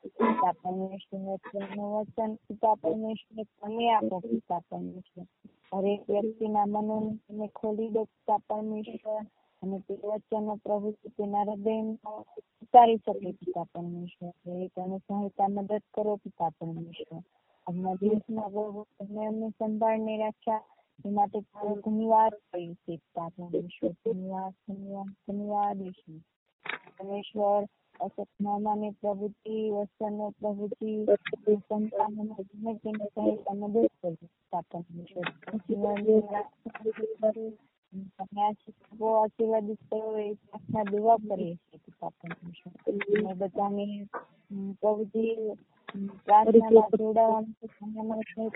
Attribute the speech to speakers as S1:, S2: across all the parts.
S1: પિતા પરમેશ્વર વચન પિતા પરમેશ્વર તમે આપો પિતા પરમેશ્વર હરેક વ્યક્તિના મનોને ખોલી દો પિતા પરમેશ્વર અને તે વચનો પ્રભુ તેના હૃદયમાં ઉતારી શકે પિતા પરમેશ્વર એ અને સહાયતા મદદ કરો પિતા પરમેશ્વર આજના દિવસમાં પ્રભુ તમે અમને સંભાળીને રાખ્યા એ માટે તારો ધન્યવાદ કરીએ પિતા પરમેશ્વર ધન્યવાદ ધન્યવાદ ધન્યવાદ પરમેશ્વર અસત મામાની પ્રવૃત્તિ વચનો પ્રવૃત્તિ સંતાનોને ગમે તેને મદદ આશીર્વાદિત કરો એ પ્રાર્થના દેવા કરીએ છીએ બધાની પ્રવૃત્તિ પ્રાર્થનામાં જોડાવાનું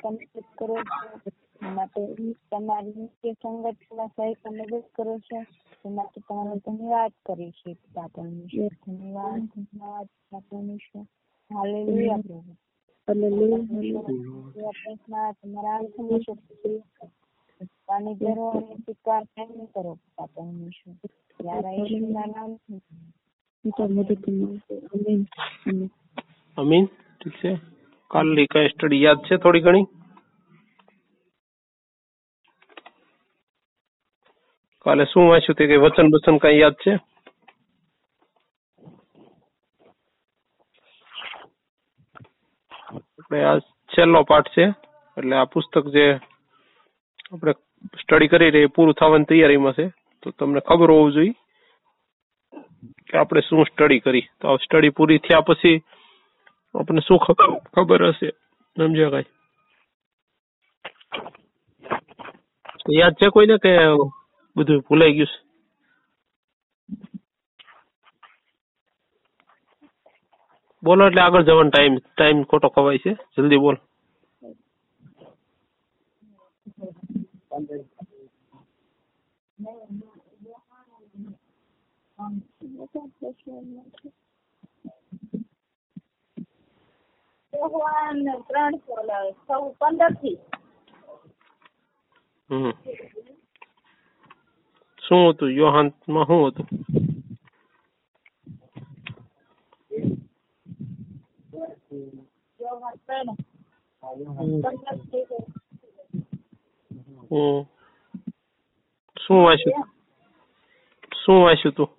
S1: મદદ કરો માટે તમારી નિત્ય સંગઠનમાં સહિત મદદ કરો છો એમાંથી માટે તમારો ધન્યવાદ કરીએ છીએ પિતા પરમેશ્વર ધન્યવાદ ધન્યવાદ પિતા પરમેશ્વર હાલેલુયા પ્રભુ પ્રાર્થના તમારા હાથમાં છે? પાણી ધરો અને સ્વીકાર કેમ કરો પિતા પરમેશ્વર ત્યારે ઈશ્વરના નામ
S2: અમીન. ઠીક છે. કાલની કઈ સ્ટડી યાદ છે થોડી ઘણી? કાલે શું વાંચ્યું તે કઈ વચન બચન કઈ યાદ છે? આપણે આ છેલ્લો પાઠ છે, એટલે આ પુસ્તક જે આપણે સ્ટડી કરી રહી પૂરું થવાની તૈયારીમાં છે, તો તમને ખબર હોવું જોઈએ કે આપણે શું સ્ટડી કરી. તો આ સ્ટડી પૂરી થયા પછી આપણને શું ખબર ખબર હશે? સમજ્યા કઈ? યાદ છે કોઈને કે બધું ભૂલાઈ ગયું છે. બોલો એટલે આગળ જવાનો ટાઈમ ટાઈમ ખોટો ખવાય છે. જલ્દી બોલ.
S1: ત્રણસો સૌ પંદરથી
S2: હમ. શું હતું યોહાનમાં શું હતું શું વાંચ્યું શું વાંચ્યું તું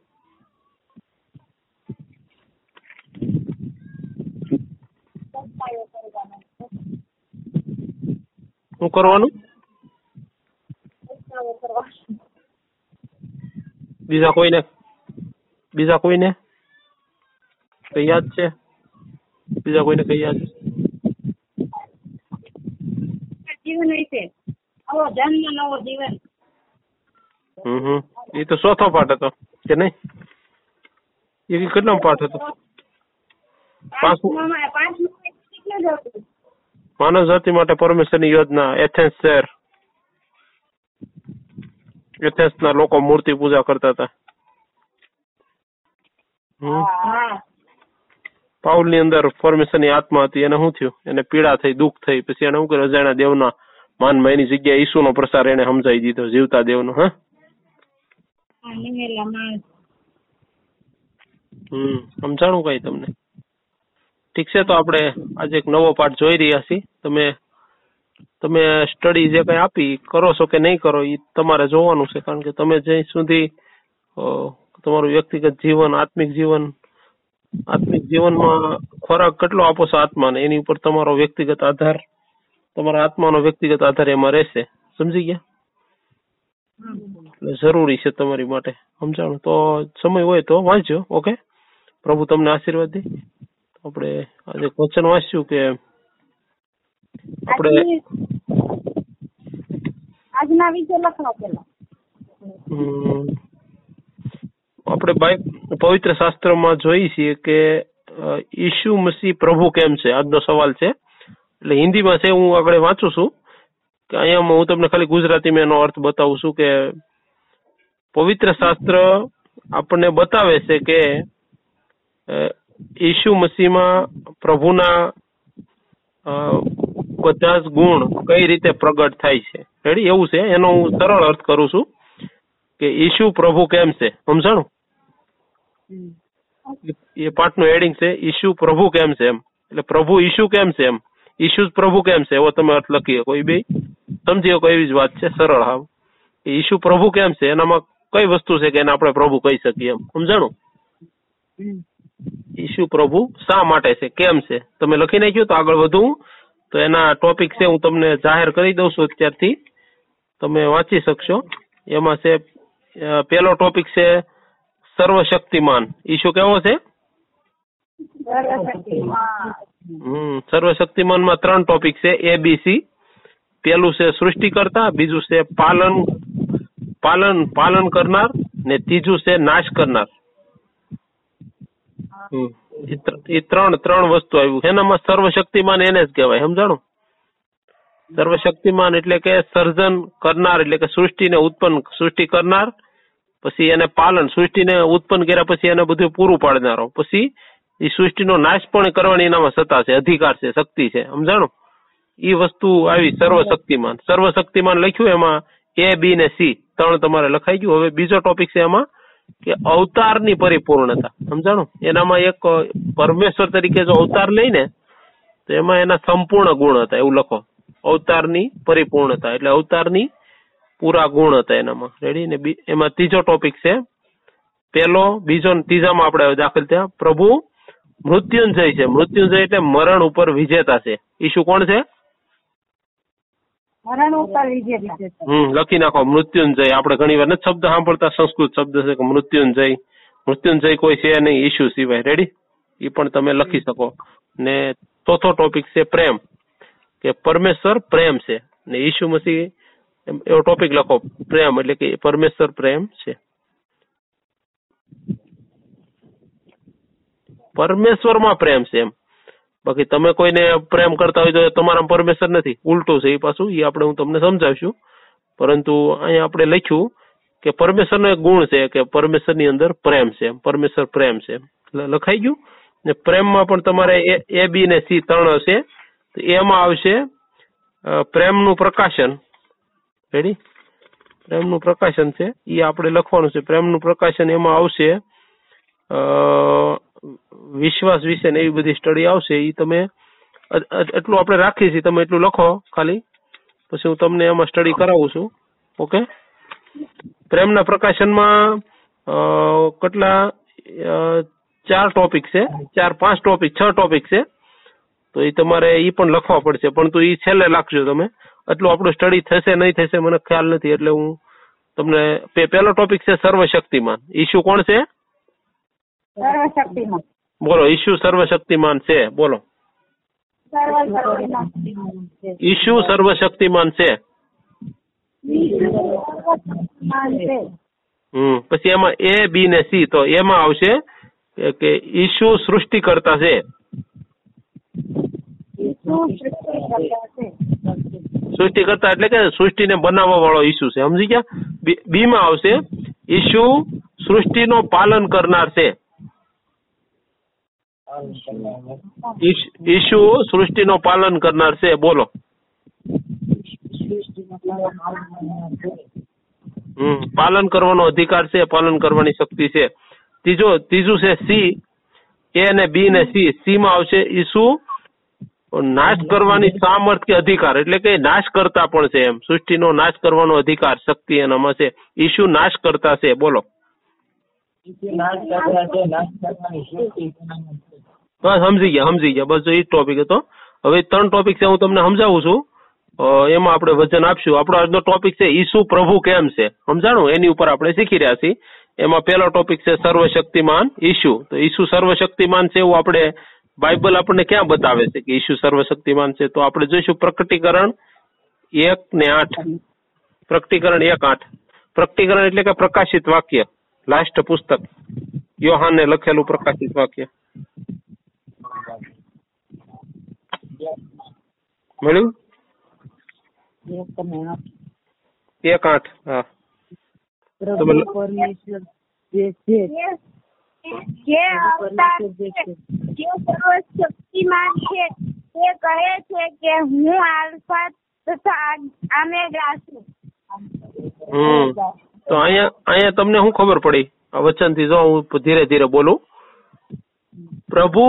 S2: શું કરવાનું બીજા કોઈને? બીજા કોઈને? કઈ યાદ છે? બીજા કોઈને કઈ યાદ છે
S1: જીવન વિશે નવો જન્મ નવો જીવન
S2: હમ. એ તો ચોથો પાઠ હતો કે નહીં? એ કેટલો પાઠ હતો? પાંચમો? માનવ જાતિ માટે પરમેશ્વરની યોજના એથેન્સ શહેર. એથેન્સ ના લોકો મૂર્તિ પૂજા કરતા હતા. પાઉલની અંદર પરમેશ્વરની આત્મા હતી એને શું થયું? એને પીડા થઈ દુઃખ થઈ. પછી એને શું કર્યું? અજાણ્યા દેવના માનમાં એની જગ્યાએ ઈસુનો પ્રસાર એને સમજાવી દીધો જીવતા દેવનો હા?
S1: હા,
S2: હમ. સમજાણું કઈ તમને? ઠીક છે તો આપણે આજે એક નવો પાઠ જોઈ રહ્યા છીએ. તમે તમે સ્ટડી જે કઈ આપી, કરો છો કે નહીં કરો એ તમારે જોવાનું છે. કારણ કે તમે જ્યાં સુધી તમારું વ્યક્તિગત જીવન, આત્મિક જીવન, આત્મિક જીવનમાં ખોરાક કેટલો આપો છો આત્માને, એની ઉપર તમારો વ્યક્તિગત આધાર, તમારા આત્માનો વ્યક્તિગત આધાર એમાં રહેશે. સમજી ગયા? એટલે જરૂરી છે તમારી માટે. સમજાણું? તો સમય હોય તો વાંચજો, ઓકે? પ્રભુ તમને આશીર્વાદ દે. આપણે આજે ક્વેશ્ચન વાંચ્યું કે આપણે
S1: આજના વિશે લખો પેલા.
S2: આપણે બાઈ- પવિત્ર શાસ્ત્રમાં જોઈએ છીએ કે ઈશુ મસીહ પ્રભુ કેમ છે? આજનો સવાલ છે. એટલે હિન્દીમાં છે હું આગળ વાંચું છું. કે અહીંયા હું તમને ખાલી ગુજરાતીમાં એનો અર્થ બતાવું છું કે પવિત્ર શાસ્ત્ર આપણને બતાવે છે કે ઈશુ મસીહમાં પ્રભુના બધા જ ગુણ કઈ રીતે પ્રગટ થાય છે? રેડી એવું છે? એનો હું સરળ અર્થ કરું છું કે ઈશુ પ્રભુ કેમ છે? સમજાણું? એ પાઠનું એડિંગ છે ઈશુ પ્રભુ કેમ છે એમ. એટલે પ્રભુ ઈશુ કેમ છે એમ? ઈશુ પ્રભુ કેમ છે? એવો તમે અર્થ લખી શકો. એ બે સમજી શકો એવી જ વાત છે. સરળ હાવ. ઈશુ પ્રભુ કેમ છે? એનામાં કઈ વસ્તુ છે કે એને આપણે પ્રભુ કહી શકીએ એમ? સમજાણું? ઈશુ પ્રભુ શા માટે છે? કેમ છે? તમે લખી નાખ્યું તો આગળ વધું. તો એના ટોપિક છે, હું તમને જાહેર કરી દઉં છું અત્યારથી. તમે વાંચી શકશો. એમાં છે પેલો ટોપિક છે, સર્વશક્તિમાન. ઈશુ કેવો છે?
S1: સર્વશક્તિમાન.
S2: માં ત્રણ ટોપિક છે એ બી સી પેલું છે સૃષ્ટિકર્તા, બીજું છે પાલન પાલન પાલન કરનાર ને ત્રીજું છે નાશ કરનાર. હમ. ઈ ત્રણ ત્રણ વસ્તુ આવ્યું એનામાં સર્વશક્તિમાન એને જ કહેવાય. સમજાણું? સર્વશક્તિમાન એટલે કે સર્જન કરનાર, એટલે કે સૃષ્ટિને ઉત્પન્ન, સૃષ્ટિ કરનાર, પછી એને પાલન, સૃષ્ટિને ઉત્પન્ન કર્યા પછી એને બધું પૂરું પાડનારો. પછી એ સૃષ્ટિનો નાશ પણ કરવાની એનામાં સત્તા છે, અધિકાર છે, શક્તિ છે. સમજાણો? ઈ વસ્તુ આવી સર્વશક્તિમાન. સર્વશક્તિમાન લખ્યું એમાં એ બી ને સી ત્રણ તમારે લખાઈ ગયું. હવે બીજો ટોપિક છે એમાં કે અવતારની પરિપૂર્ણતા. સમજાણો? એનામાં એક પરમેશ્વર તરીકે જો અવતાર લઈને, તો એમાં એના સંપૂર્ણ ગુણ હતા, એવું લખો. અવતારની પરિપૂર્ણતા, એટલે અવતારની પૂરા ગુણ હતા એનામાં. રેડી ને એમાં ત્રીજો ટોપિક છે. પેલો, બીજો ત્રીજામાં આપણે દાખલ થયા. પ્રભુ મૃત્યુંજય છે. મૃત્યુંજય એટલે મરણ ઉપર વિજેતા છે. ઈશુ કોણ છે?
S1: મરણ ઉપર વિજેતા
S2: હમ લખી નાખો મૃત્યુંજય. આપણે ઘણી વાર નથી શબ્દ સાંભળતા સંસ્કૃત શબ્દ છે કે મૃત્યુંજય. મૃત્યુંજય કોઈ છે નહીં ઈશુ સિવાય. રેડી એ પણ તમે લખી શકો. ને ચોથો ટોપિક છે પ્રેમ. કે પરમેશ્વર પ્રેમ છે. ને ઈશુ મસીહ એમ- એવો ટોપિક લખો. પ્રેમ એટલે કે પરમેશ્વર પ્રેમ છે. પરમેશ્વરમાં પ્રેમ છે એમ. બાકી તમે કોઈને પ્રેમ કરતા હોય તો તમારા પરમેશ્વર નથી. ઉલટું છે એ પાછું, એ આપણે હું તમને સમજાવશું. પરંતુ અહીંયા આપણે લખ્યું કે પરમેશ્વરનો એક ગુણ છે કે પરમેશ્વરની અંદર પ્રેમ છે. પરમેશ્વર પ્રેમ છે લખાઈ ગયું. ને પ્રેમમાં પણ તમારે એ બી ને સી ત્રણ હશે. એમાં આવશે પ્રેમનું પ્રકાશન. રેડી પ્રેમનું પ્રકાશન છે. એ આપણે લખવાનું છે. પ્રેમનું પ્રકાશન એમાં આવશે વિશ્વાસ વિશે ને એવી બધી સ્ટડી આવશે એ તમે એટલું આપણે રાખીએ છીએ, તમે એટલું લખો ખાલી. પછી હું તમને એમાં સ્ટડી કરાવું છું. ઓકે? પ્રેમના પ્રકાશનમાં કેટલા ચાર ટોપિક છે. ચાર, પાંચ ટોપિક છ ટોપિક છે. તો એ તમારે એ પણ લખવા પડશે. પણ તો એ છેલ્લે લાખજો તમે. એટલું આપણું સ્ટડી થશે, નહીં થશે, મને ખ્યાલ નથી. એટલે હું તમને પહેલો ટોપિક છે સર્વશક્તિમાન. ઇસ્યુ કોણ છે?
S1: સર્વશક્તિમાન.
S2: બોલો ઈશુ સર્વશક્તિમાન છે બોલો. ઈશુ સર્વશક્તિમાન છે. હમ પછી એમાં એ બી ને સી તો એમાં આવશે કે- ઈશુ સૃષ્ટિ કરતા છે
S1: સૃષ્ટિ કરતા
S2: સૃષ્ટિ એટલે કે સૃષ્ટિને બનાવવા વાળો ઈશુ છે. સમજી ગયા? બી- બી માં આવશે ઈશુ સૃષ્ટિનો પાલન કરનાર છે. ઈશ- ઈશુ સૃષ્ટિનો પાલન કરનાર છે, બોલો. હમ, પાલન કરવાનો અધિકાર છે, પાલન કરવાની શક્તિ છે. ત્રીજો, ત્રીજું છે સી. એ અને બી ને સી. સી માં આવશે ઈસુ નાશ કરવાની સામર્થ્ય અધિકાર, એટલે કે નાશ કરતા પણ છે એમ. સૃષ્ટિનો નાશ કરવાનો અધિકાર, શક્તિ એનામાં છે. ઈશુ નાશ કરતા છે, બોલો. બસ સમજી ગયા સમજી ગયા. બસ એ જ ટોપિક હતો. હવે ત્રણ ટોપિક છે હું તમને સમજાવું છું. અ, એમાં આપણે વચન આપશું. આપણો આજનો ટોપિક છે ઈસુ પ્રભુ કેમ છે? સમજાણું? એની ઉપર આપણે શીખી રહ્યા છીએ. એમાં પહેલો ટોપિક છે સર્વશક્તિમાન ઈસુ. તો ઈસુ સર્વશક્તિમાન છે એવું આપણે બાઇબલ આપણને ક્યાં બતાવે છે કે ઈસુ સર્વશક્તિમાન છે? તો આપણે જોઈશું પ્રકટીકરણ એક ને આઠ. પ્રકટીકરણ એક આઠ. પ્રકટીકરણ એટલે કે પ્રકાશિત વાક્ય. લાસ્ટ પુસ્તક. યોહાને લખેલું પ્રકાશિત વાક્ય. મળ્યું એક આઠ હા.
S1: પરમેશ્વર જે છે
S3: જે અવતાર જે સર્વશક્તિમાન છે તે કહે છે કે હું આલ્ફા તથા આમેગા છું.
S2: હમ તો અહીંયા અહીંયા તમને શું ખબર પડી? આ વચનથી જો હું ધીરે ધીરે બોલું. પ્રભુ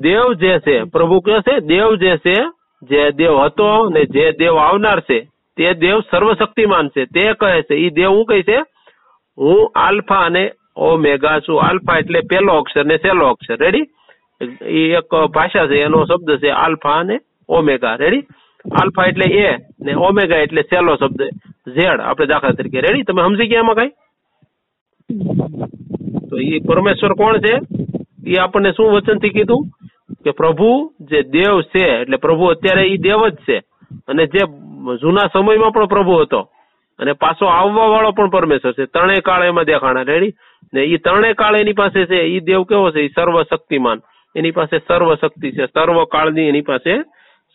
S2: દેવ જે છે, પ્રભુ કહે છે, દેવ જે છે, જે દેવ હતો ને જે દેવ આવનાર છે, તે દેવ સર્વશક્તિમાન છે. તે કહે છે એ દેવ હું કહે છે? હું આલ્ફા અને ઓમેગા છું. આલ્ફા એટલે પહેલો અક્ષર ને છેલ્લો અક્ષર. રેડી એ એક ભાષા છે, એનો શબ્દ છે આલ્ફા અને ઓમેગા. રેડી આલ્ફા એટલે એ ને ઓમેગા એટલે છેલ્લો શબ્દ. ઝેડ, આપણે દાખલા તરીકે. રેડી તમે સમજી ગયા એમાં કઈ? તો એ પરમેશ્વર કોણ છે? એ આપણને શું વચનથી કીધું? કે પ્રભુ જે દેવ છે, એટલે પ્રભુ અત્યારે એ દેવ જ છે. અને જે જૂના સમયમાં પણ પ્રભુ હતો. અને પાછો આવવા વાળો પણ પરમેશ્વર છે. ત્રણેય કાળ એમાં દેખાણા. રેડી ને એ ત્રણેય કાળ એની પાસે છે. એ દેવ કેવો છે? એ સર્વશક્તિમાન. એની પાસે સર્વ શક્તિ છે. સર્વ કાળની એની પાસે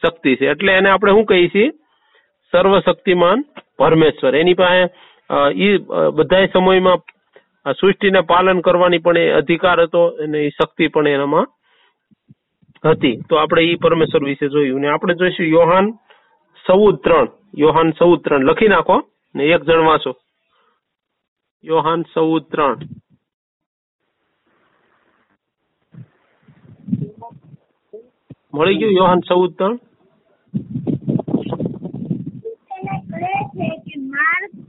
S2: શક્તિ છે. એટલે એને આપણે શું કહીએ છીએ? સર્વશક્તિમાન પરમેશ્વર. એની પાસે એ બધા સમયમાં સૃષ્ટિને પાલન કરવાની પણ એ અધિકાર હતો. અને એ શક્તિ પણ એનામાં હતી. તો આપણે એ પરમેશ્વર વિશે જોયું ને આપણે જોઈશું યોહાન ચૌદ ત્રણ. યોહાન ચૌદ ત્રણ. લખી નાખો ને એક જણ વાંચો. યોહાન ચૌદ ત્રણ. મળી ગયું યોહાન ચૌદ ત્રણ?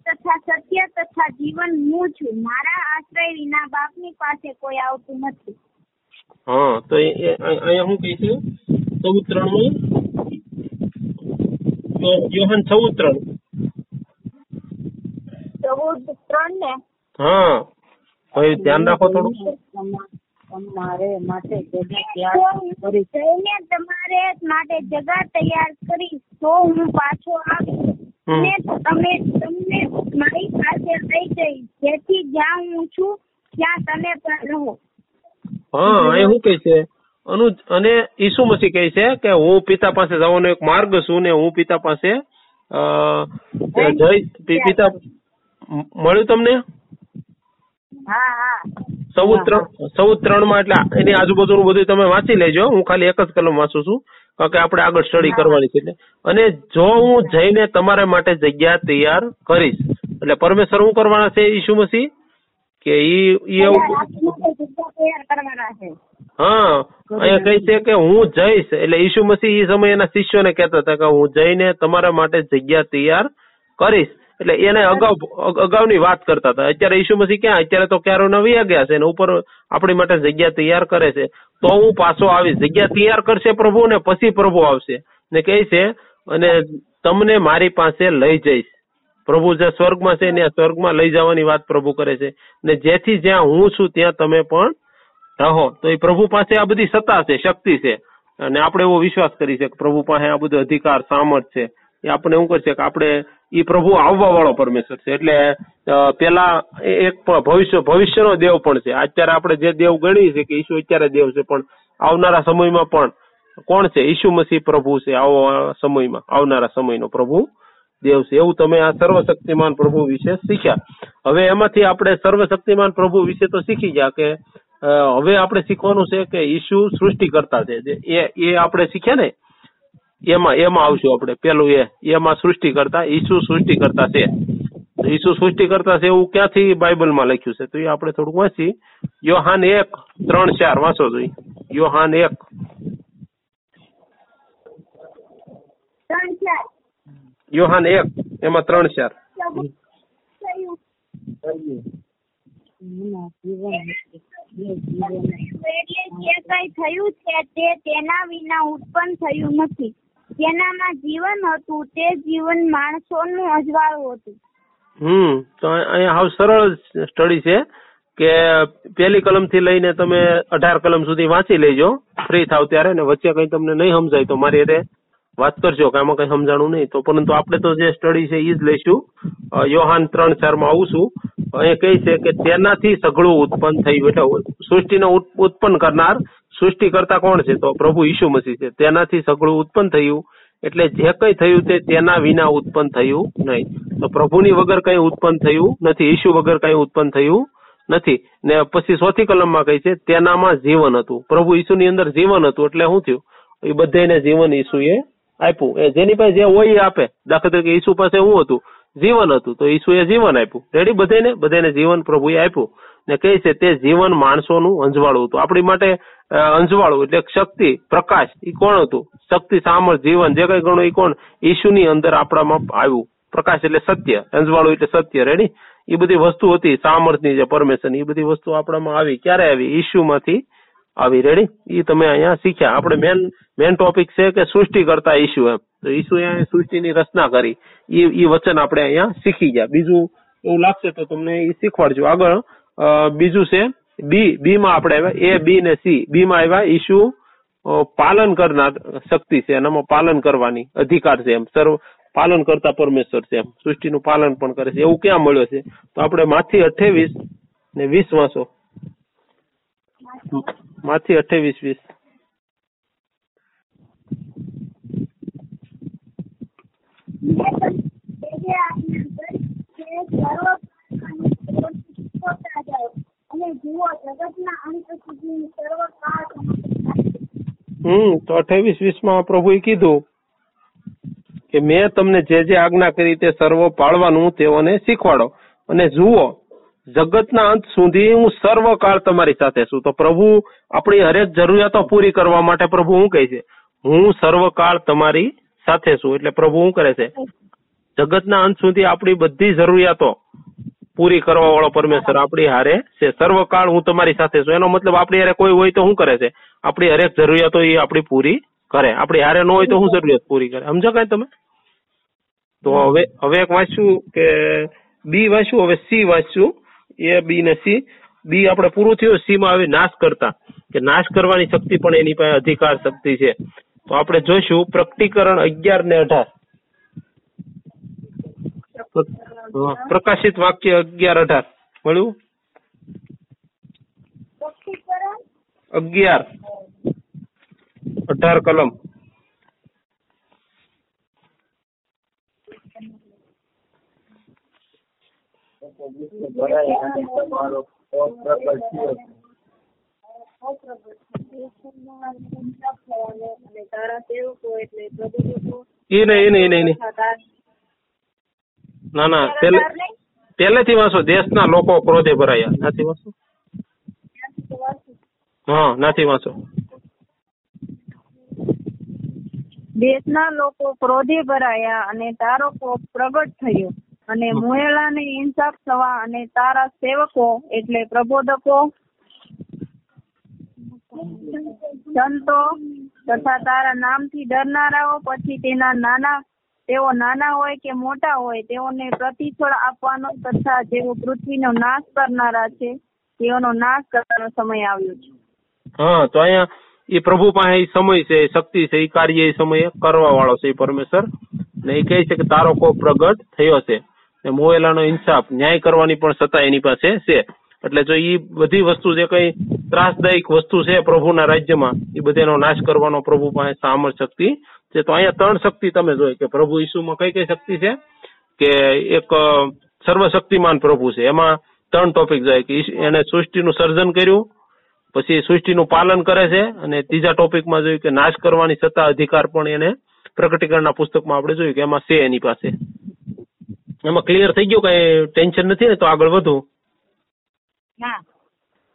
S3: તથા સત્ય તથા જીવન હું છું. મારા આશ્રય વિના બાપની પાસે કોઈ આવતું નથી.
S2: હા તો અહીંયા શું કહે છે ચૌદ ત્રણમાં યોહન ચૌદ ત્રણ.
S3: ચૌદ ત્રણ ને?
S2: હા ભાઈ ધ્યાન રાખો થોડું.
S1: તમારે માટે
S3: તો તમારે જગા તૈયાર કરી તો હું પાછો આવીશ. અને તમે તમને મારી પાસે લઈ જઈશ. જેથી જ્યાં હું છું ત્યાં તમે પણ રહો.
S2: હા અહીં શું કહે છે? અનુજ અને ઈસુ મસીહ કહે છે કે હું પિતા પાસે જવાનો એક માર્ગ છું ને હું પિતા પાસે પિતા મળ્યું તમને?
S1: હા
S2: ત્રણ સૌ ત્રણમાં એટલે એની આજુબાજુનું બધું તમે વાંચી લેજો. હું ખાલી એક જ કલમ વાંચું છું. કારણ કે આપણે આગળ સ્ટડી કરવાની છે એટલે. અને જો હું જઈને તમારા માટે જગ્યા તૈયાર કરીશ એટલે પરમેશ્વર શું કરવાના છે ઈસુ મસીહ? કે ઈ એવું હા અહીંયા કહે છે કે હું જઈશ. એટલે ઈસુ મસીહ એ સમયે એના શિષ્યોને કહેતા હતા કે હું જઈને તમારા માટે જગ્યા તૈયાર કરીશ. એટલે એને અગાઉ અગ- અગાઉની વાત કરતા હતા. અત્યારે ઈસુ મસીહ ક્યાં? અત્યારે તો ક્યારો નવી ગયા છે ને ઉપર આપણી માટે જગ્યા તૈયાર કરે છે. તો હું પાછો આવીશ. જગ્યા તૈયાર કરશે પ્રભુ ને પછી પ્રભુ આવશે. ને કહે છે અને તમને મારી પાસે લઈ જઈશ. પ્રભુ જે સ્વર્ગમાં છે ને સ્વર્ગમાં લઈ જવાની વાત પ્રભુ કરે છે. ને જેથી જ્યાં હું છું ત્યાં તમે પણ રહો. તો એ પ્રભુ પાસે આ બધી સત્તા છે, શક્તિ છે. અને આપણે એવો વિશ્વાસ કરી છે કે પ્રભુ પાસે આ બધો અધિકાર, સામર્થ છે. એ આપણે એવું કરશે કે આપણે એ પ્રભુ આવવા વાળો પરમેશ્વર છે. એટલે પેલા એક ભવિષ્ય, ભવિષ્યનો દેવ પણ છે. અત્યારે આપણે જે દેવ ગણીએ છીએ કે ઈસુ અત્યારે દેવ છે, પણ આવનારા સમયમાં પણ કોણ છે? ઈસુ મસીહ પ્રભુ છે આવો સમયમાં, આવનારા સમયનો પ્રભુ દેવ છે. એવું તમે આ સર્વશક્તિમાન પ્રભુ વિશે શીખ્યા. હવે એમાંથી આપણે સર્વશક્તિમાન પ્રભુ વિશે તો શીખી ગયા કે હવે આપણે શીખવાનું છે કે ઈસુ સૃષ્ટિકર્તા છે. એ એ આપણે શીખ્યા ને, એમાં એમાં આવશું આપણે. પેલું એ, એમાં સૃષ્ટિકર્તા ઈસુ સૃષ્ટિકર્તા છે. તો ઈસુ સૃષ્ટિકર્તા છે એવું ક્યાંથી બાઇબલમાં લખ્યું છે? તો એ આપણે થોડુંક વાંચી. યોહાન એક, ત્રણ, ચાર, વાંચો જોઈએ યોહાન એક.
S3: ત્રણ, ચાર.
S2: યોહાન એક, એમાં ત્રણ ચાર.
S3: જે કઈ થયું છે તે તેના વિના ઉત્પન્ન થયું નથી તેનામાં જીવન હતું તે જીવન માણસોનું અજવાળું હતું
S2: હમ તો અહીંયા હાવ સરળ સ્ટડી છે કે પહેલી કલમથી લઈને તમે અઢાર કલમ સુધી વાંચી લેજો. ફ્રી થાવ ત્યારે ને વચ્ચે કઈ તમને નહીં સમજાય તો મારી હારે વાત કરજો, કે આમાં કઈ સમજાણું નહીં. તો પરંતુ આપણે તો જે સ્ટડી છે એ જ લઈશું. યોહાન ત્રણ ચારમાં આવું અહીં કહે છે કે તેનાથી સઘળું ઉત્પન્ન થયું એટલે સૃષ્ટિને ઉત્પન્ન કરનાર સૃષ્ટિ કરતા કોણ છે? તો પ્રભુ ઈસુ મસીહ છે. તેનાથી સઘળું ઉત્પન્ન થયું. એટલે જે કઈ થયું તે તેના વિના ઉત્પન્ન થયું નહીં. તો પ્રભુની વગર કઈ ઉત્પન્ન થયું નથી. ઈસુ વગર કઈ ઉત્પન્ન થયું નથી. ને પછી ચોથી કલમમાં કહે છે, તેનામાં જીવન હતું. પ્રભુ ઈસુની અંદર જીવન હતું. એટલે શું થયું? એ બધાને જીવન ઈસુએ આપ્યું. એ જેની પાસે જે હોય એ આપે. દાખલા તરીકે ઈસુ પાસે શું હતું? જીવન હતું. તો ઈસુએ જીવન આપ્યું. રેડી બધાને? બધાને જીવન પ્રભુએ આપ્યું. ને કહે છે તે જીવન માણસોનું અંજવાળું હતું. આપણી માટે અંજવાળું એટલે શક્તિ, પ્રકાશ એ કોણ હતું? શક્તિ, સામર્થ, જીવન, જે કઈ ગણું એ કોણ? ઈશુની અંદર આપણામાં આવ્યું. પ્રકાશ એટલે સત્ય. અંજવાળું એટલે સત્ય. રેડી એ બધી વસ્તુ હતી. સામર્થની જે પરમેશન એ બધી વસ્તુ આપણામાં આવી. ક્યારે આવી? ઈશુમાંથી આવી રેડી એ તમે અહીંયા શીખ્યા. આપણે મેન મેન ટોપિક છે કે સૃષ્ટિ કરતા ઈશુ એમ. તો ઈશુ અહીંયા સૃષ્ટિની રચના કરી. એ એ વચન આપણે અહીંયા શીખી ગયા. બીજું એવું લાગશે તો તમને એ શીખવાડજો. આગળ બીજું છે બી બી માં આપણે એ બી ને સી બી માં આવ્યા. ઈશુ પાલન કરનાર શક્તિ છે. એનામાં પાલન કરવાની અધિકાર છે એમ. સર્વ, પાલન કરતા પરમેશ્વર છે એમ. સૃષ્ટિનું પાલન પણ કરે છે. એવું ક્યાં મળ્યો છે? તો આપણે માથી અઠ્ઠાવીસ ને વીસ વાંચો. માથી અઠાવીસ વીસ. હમ, તો અઠાવીસ વીસમાં પ્રભુએ કીધું કે મેં તમને જે જે આજ્ઞા કરી તે સર્વ પાળવાનું તેઓને શીખવાડો. અને જુઓ જગતના અંત સુધી હું સર્વકાળ તમારી સાથે છું. તો પ્રભુ, આપણી હરેક જરૂરિયાતો પૂરી કરવા માટે પ્રભુ શું કહે છે? હું સર્વકાળ તમારી સાથે છું. એટલે પ્રભુ શું કરે છે? જગતના અંત સુધી આપણી બધી જરૂરિયાતો પૂરી કરવા વાળો પરમેશ્વર આપણી હારે છે. સર્વકાળ હું તમારી સાથે છું. એનો મતલબ આપણી હારે કોઈ હોય તો શું કરે છે? આપણી હરેક જરૂરિયાતો એ આપણી પૂરી કરે. આપણી હારે ન હોય તો શું જરૂરિયાત પૂરી કરે? સમજો કઈ તમે? તો હવે હવે એક વાંચ્યું કે બી વાંચ્યું, હવે સી વાંચ્યું. એ બી ને સી બી આપણે પૂરું થયું સી માં હવે નાશ કરતા. કે નાશ કરવાની શક્તિ પણ એની પાસે અધિકાર શક્તિ છે. તો આપણે જોઈશું પ્રકટીકરણ અગિયાર ને અઢાર. પ્રકાશિત વાક્ય અગિયાર અઢાર. મળ્યું? અગિયાર. અઢાર કલમ. નહીં ના ના પહેલેથી વાંચો, દેશના લોકો ક્રોધે ભરાયા. નથી વાંચો. હા, નથી વાંચો.
S4: દેશના લોકો ક્રોધે ભરાયા અને તારો કોપ પ્રગટ થયો. અને મુએલાને ઇન્સાફ થવા અને તારા સેવકો એટલે પ્રબોધકો સંતો તથા તારા નામથી ડરનારાઓ પછી તેના નાના તેઓ નાના હોય કે મોટા હોય તેઓને પ્રતિફળ આપવાનો તથા જેઓ પૃથ્વીનો નાશ કરનારા છે તેઓનો નાશ કરવાનો સમય આવ્યો છે.
S2: હા તો અહીંયા એ પ્રભુ પાસે એ સમય છે એ શક્તિ છે એ કાર્ય એ સમયે કરવા વાળો છે એ પરમેશ્વર. ને એ કહે છે કે તારો કોપ પ્રગટ થયો છે. ને ઇન્સાફ, ન્યાય કરવાની પણ સત્તા એની પાસે છે. એટલે જો એ બધી વસ્તુ જે કઈ ત્રાસદાયક વસ્તુ છે પ્રભુના રાજ્યમાં, એ બધાનો નાશ કરવાનો પ્રભુ પાસે સામર્થ શક્તિ છે. તો અહીંયા ત્રણ શક્તિ તમે જોઈ કે પ્રભુ ઈસુમાં કઈ કઈ શક્તિ છે? કે એક સર્વશક્તિમાન પ્રભુ છે. એમાં ત્રણ ટોપિક જાય કે એને સૃષ્ટિનું સર્જન કર્યું, પછી સૃષ્ટિનું પાલન કરે છે, અને ત્રીજા ટોપિકમાં જોયું કે નાશ કરવાની સત્તા અધિકાર પણ એને પ્રકટીકરણના પુસ્તકમાં આપણે જોયું કે એમાં છે એની પાસે. એમાં ક્લિયર થઈ ગયું કઈ ટેન્શન નથી ને તો આગળ વધુ.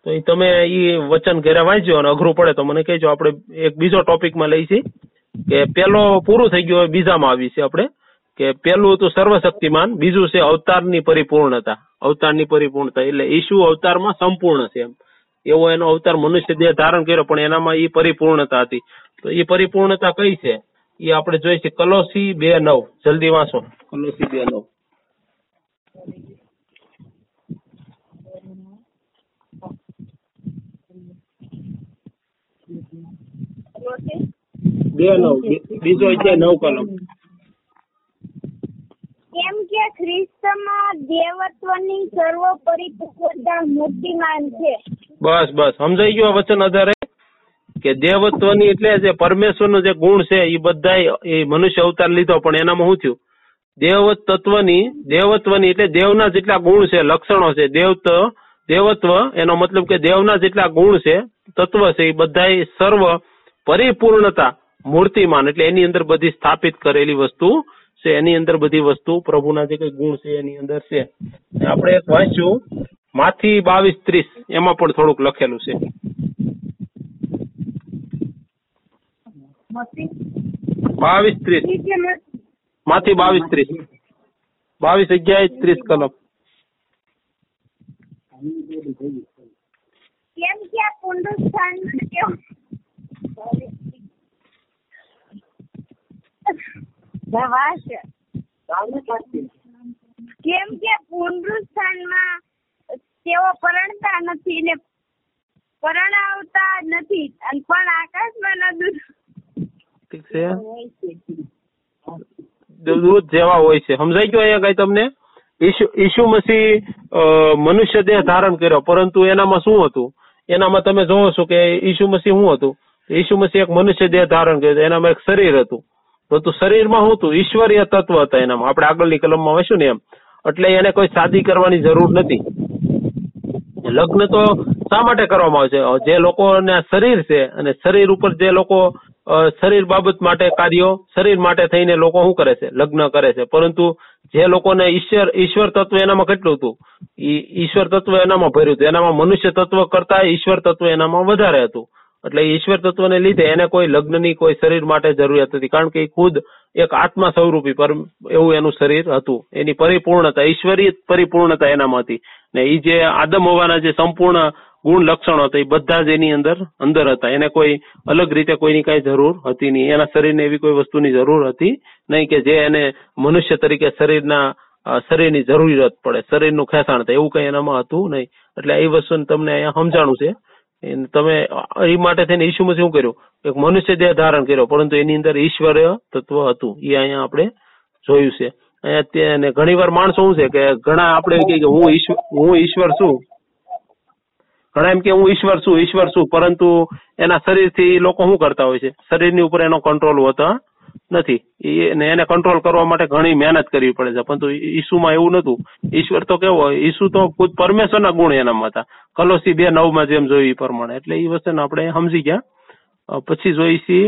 S2: તો એ તમે એ વચન ઘેરા વાંચજો અને અઘરું પડે તો મને કહેજો. આપણે એક બીજો ટોપિકમાં લઈશી કે પેલો પૂરું થઈ ગયું બીજામાં આવી છે આપણે કે પેલું હતું સર્વશક્તિમાન બીજું છે અવતારની પરિપૂર્ણતા. અવતારની પરિપૂર્ણતા એટલે ઈશુ અવતારમાં સંપૂર્ણ છે એમ. એવો એનો અવતાર મનુષ્ય દેહ ધારણ કર્યો પણ એનામાં ઈ પરિપૂર્ણતા હતી. તો એ પરિપૂર્ણતા કઈ છે? એ આપણે જોઈ છે કલોસી બે નવ. જલ્દી વાંચો. કલોસી બે નવ. બે નવ બીજો છે નવ કલમ
S3: કેમ કે ખ્રિસ્તમાં દેવત્વની સર્વ પરિપૂર્ણતા મૂર્તિમાન છે.
S2: બસ બસ. સમજાઈ ગયું આ વચન આધારે? કે દેવત્વની એટલે જે પરમેશ્વરનો જે ગુણ છે એ બધાય એ મનુષ્ય અવતાર લીધો પણ એનામાં શું થયું? દેવ તત્વની દેવત્વની એટલે દેવના જેટલા ગુણ છે, લક્ષણો છે, દેવત, દેવત્વ, એનો મતલબ કે દેવના જેટલા ગુણ છે, તત્વ છે, એ બધાય સર્વ પરિપૂર્ણતા મૂર્તિમાન, એટલે એની અંદર બધી સ્થાપિત કરેલી વસ્તુ છે, એની અંદર બધી વસ્તુ પ્રભુના જે કઈ ગુણ છે, એની અંદર છે. આપણે એક વાંચ્યું, માથી બાવીસ ત્રીસ, એમાં પણ થોડુંક લખેલું છે. બાવીસ ત્રીસ. માંથી બાવીસ ત્રીસ. બાવીસ અગિયાર ત્રીસ કલમ.
S3: કેમ કે પુનરુત્થાન દવા છે. કેમ કે પુનરુત્થાનમાં તેઓ પરણતા નથી ને પરણાવતા નથી અને પણ આકાશમાં ન દૂર
S2: ઠીક છે. દૂધ જેવા હોય છે. સમજાઈ ગયો અહીંયા કઈ તમને? ઈસુ મસીહ મનુષ્ય દેહ ધારણ કર્યો. પરંતુ એનામાં શું હતું? એનામાં તમે જોવો છો કે ઈસુ મસીહ શું હતું? ઈસુ મસીહ એક મનુષ્ય દેહ ધારણ કર્યો. એનામાં એક શરીર હતું. પરંતુ શરીરમાં શું હતું? ઈશ્વરીય તત્વ હતા એનામાં. આપણે આગળની કલમમાં વાંચ્યું ને એમ. એટલે એને કોઈ શાદી કરવાની જરૂર નથી. લગ્ન તો શા માટે કરવામાં આવે છે? જે લોકોને શરીર છે અને શરીર ઉપર જે લોકો શરીર બાબત માટે કાર્યો, શરીર માટે થઈને લોકો શું કરે છે? લગ્ન કરે છે. પરંતુ જે લોકોને ઈશ્વર ઈશ્વર તત્વ એનામાં કેટલું હતું? ઈશ્વર તત્વ એનામાં ભર્યું હતું. એનામાં મનુષ્ય તત્વ કરતા ઈશ્વર તત્વ એનામાં વધારે હતું. એટલે ઈશ્વર તત્વને લીધે એને કોઈ લગ્નની, કોઈ શરીર માટે જરૂરિયાત હતી કારણ કે એ ખુદ એક આત્મા સ્વરૂપી પર એવું એનું શરીર હતું. એની પરિપૂર્ણતા, ઈશ્વરીય પરિપૂર્ણતા એનામાં હતી. ને એ જે આદમ હોવાના જે સંપૂર્ણ ગુણ લક્ષણો હતા, એ બધા જ એની અંદર અંદર હતા. એને કોઈ અલગ રીતે કોઈની કઈ જરૂર હતી નહીં. એના શરીરને એવી કોઈ વસ્તુની જરૂર હતી નહીં કે જે એને મનુષ્ય તરીકે શરીરના શરીરની જરૂરિયાત પડે, શરીરનું ખેંચાણ થાય. એવું કઈ એનામાં હતું નહીં. એટલે એ વસ્તુ તમને અહીંયા સમજાણું છે. તમે એ માટે થઈને ઈશુમાં શું કર્યું? એક મનુષ્ય દેહ ધારણ કર્યો, પરંતુ એની અંદર ઈશ્વરીય તત્વ હતું. એ અહીંયા આપણે જોયું છે. અહીંયા ઘણી વાર માણસો શું છે કે ઘણા આપણે કે હું ઈશ્વર હું ઈશ્વર છું. ઘણા એમ કે હું ઈશ્વર છું ઈશ્વર છું, પરંતુ એના શરીરથી લોકો શું કરતા હોય છે? શરીરની ઉપર એનો કંટ્રોલ હોતા નથી. એને કંટ્રોલ કરવા માટે ઘણી મહેનત કરવી પડે છે. પરંતુ ઈસુમાં એવું નતું ઈશ્વર તો કેવો, ઈસુ તો ખુદ પરમેશ્વરના ગુણ એનામાં હતા. કલોસી બે નવમાં જેમ જોયું એ પ્રમાણે. એટલે એ વસ્તુને આપણે સમજી ગયા. પછી જોઈશી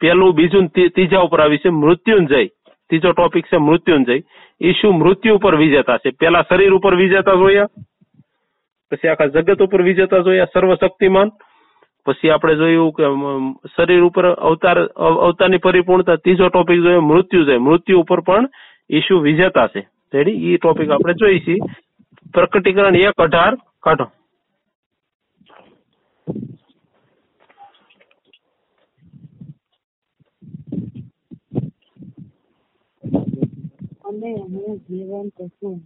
S2: પેલું બીજું ત્રીજા ઉપર આવી છે, મૃત્યુંજય. ત્રીજો ટોપિક છે મૃત્યુંજય. ઈશુ મૃત્યુ ઉપર વિજેતા છે. પેલા શરીર ઉપર વિજેતા જોયા, પછી આખા જગત ઉપર વિજેતા જોયા, સર્વશક્તિમાન. પછી આપણે જોયું કે શરીર ઉપર અવતાર અવતારની પરિપૂર્ણતા. ત્રીજો ટોપિક જોયો, મૃત્યુંજય. મૃત્યુ ઉપર પણ ઈશુ વિજેતા છે. રેડી એ ટોપિક આપણે જોઈશી. પ્રકટીકરણ એક, અઢાર. કાઢો.
S1: અને હું જીવંત છું.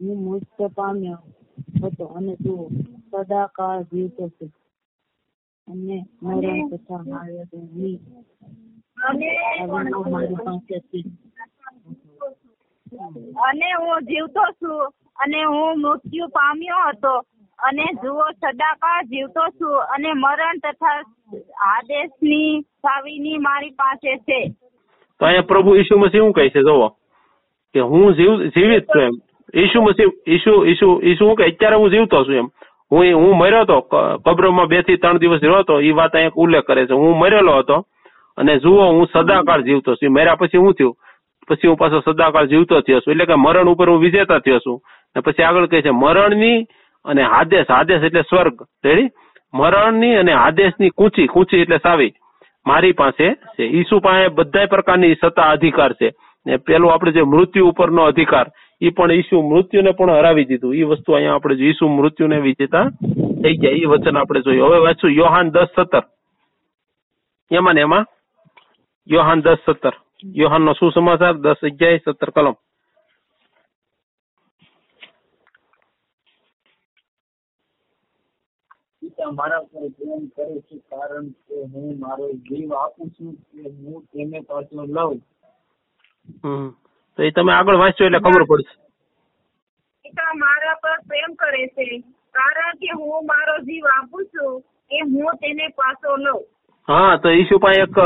S1: હું મુક્ત પામ્યો હતો અને તું સદાકાળ જીવતો છે. અને મરણ તથા
S3: અને
S1: મારી પાસે છે
S4: અને હું જીવતો છું અને હું મૃત્યુ પામ્યો હતો અને જુઓ સદાકાળ જીવતો છું અને મરણ તથા આદેશની સાવીની મારી પાસે છે.
S2: તો અહીંયા પ્રભુ ઈસુ મસીહ શું કહે છે? જોવો કે હું જીવ, જીવિત છું એમ. ઈસુ મસીહ, ઈસુ ઈસુ હું કે અત્યારે હું જીવતો છું એમ. હું હું મર્યો હતો કબ્રમાં બેથી ત્રણ દિવસ રહ્યો હતો એ વાત અહીંયા ઉલ્લેખ કરે છે. હું મરેલો હતો અને જુઓ, હું સદાકાળ જીવતો છું. મર્યા પછી હું થયું? પછી હું પાછો સદાકાળ જીવતો થયો છું. એટલે કે મરણ ઉપર હું વિજેતા થયો છું. ને પછી આગળ કહે છે, મરણની અને હાદેશ. હાદેશ એટલે સ્વર્ગ. રેડી? મરણની અને હાદેશની કૂંચી. કૂંચી એટલે સાવી. મારી પાસે છે. ઈસુ પાસે બધા પ્રકારની સત્તા અધિકાર છે. ને પેલું આપણે જે મૃત્યુ ઉપરનો અધિકાર એ પણ ઈસુ મૃત્યુને પણ હરાવી દીધું. એ વસ્તુ અહીંયા આપણે જો ઈસુ મૃત્યુને વિજેતા થઈ ગયા. એ વચન આપણે જોયું. હવે વાંચું, યોહાન દસ સત્તર. એમાં ને એમાં? યોહાન દસ સત્તર. યોહાન નો શું સમાચાર? દસ અગિયાર, સત્તર કલમ.
S5: મારા પર પ્રેમ કરે છે કારણ કે હું મારો જીવ આપું છું કે હું તેને પાછો લઉં.
S2: તો એ તમે આગળ વાંચો એટલે ખબર પડશે.
S4: પિતા મારા પર પ્રેમ કરે છે. કારણ કે હું મારો જીવ આપું છું એ હું તેને પાછો લઉં.
S2: હા તો પાસે એક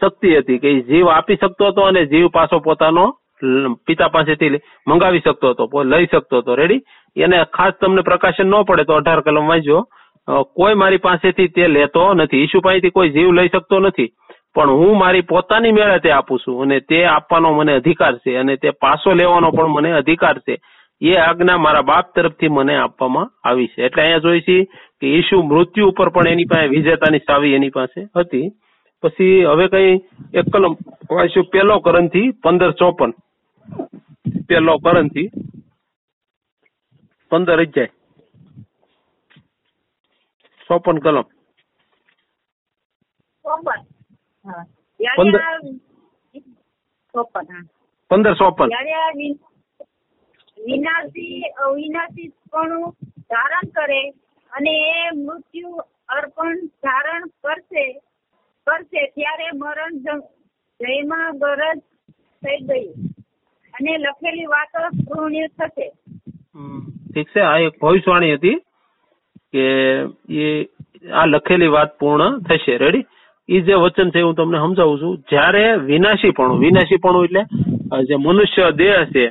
S2: શક્તિ હતી કે જીવ આપી શકતો હતો અને જીવ પાછો પોતાનો પિતા પાસેથી મંગાવી શકતો હતો લઈ શકતો હતો. રેડી એને ખાસ તમને પ્રકાશન ન પડે તો અઢાર કલમ વાંચજો કોઈ મારી પાસેથી તે લેતો નથી. ઈશુ પાસેથી કોઈ જીવ લઈ શકતો નથી. પણ હું મારી પોતાની મેળે તે આપું છું અને તે આપવાનો મને અધિકાર છે અને તે પાછો લેવાનો પણ મને અધિકાર છે. એ આજ્ઞા મારા બાપ તરફથી મને આપવામાં આવી છે. એટલે અહીંયા જોઈ છીએ કે ઈસુ મૃત્યુ ઉપર પણ એની પાસે વિજેતાની ચાવી એની પાસે હતી. પછી હવે કઈ એક કલમ, વાંચ્યું પેલો કરંથી પંદર ચોપન. પેલો કરંથી પંદર અજાય ચોપન કલમ.
S4: ચોપન.
S2: પંદર.
S4: ચોપન વિનાશી પણ ધારણ કરે અને એ મૃત્યુ અર્પણ ધારણ કરશે કરશે ત્યારે મરણ જયમાં ગરજ થઈ ગયું અને લખેલી વાતો પૂર્ણ થશે.
S2: હમ, ઠીક છે. આ એક ભવિષ્યવાણી હતી કે એ આ લખેલી વાત પૂર્ણ થશે. રેડી એ જે વચન છે, હું તમને સમજાવું છું, જ્યારે વિનાશીપણું વિનાશીપણું એટલે જે મનુષ્ય દેહ છે,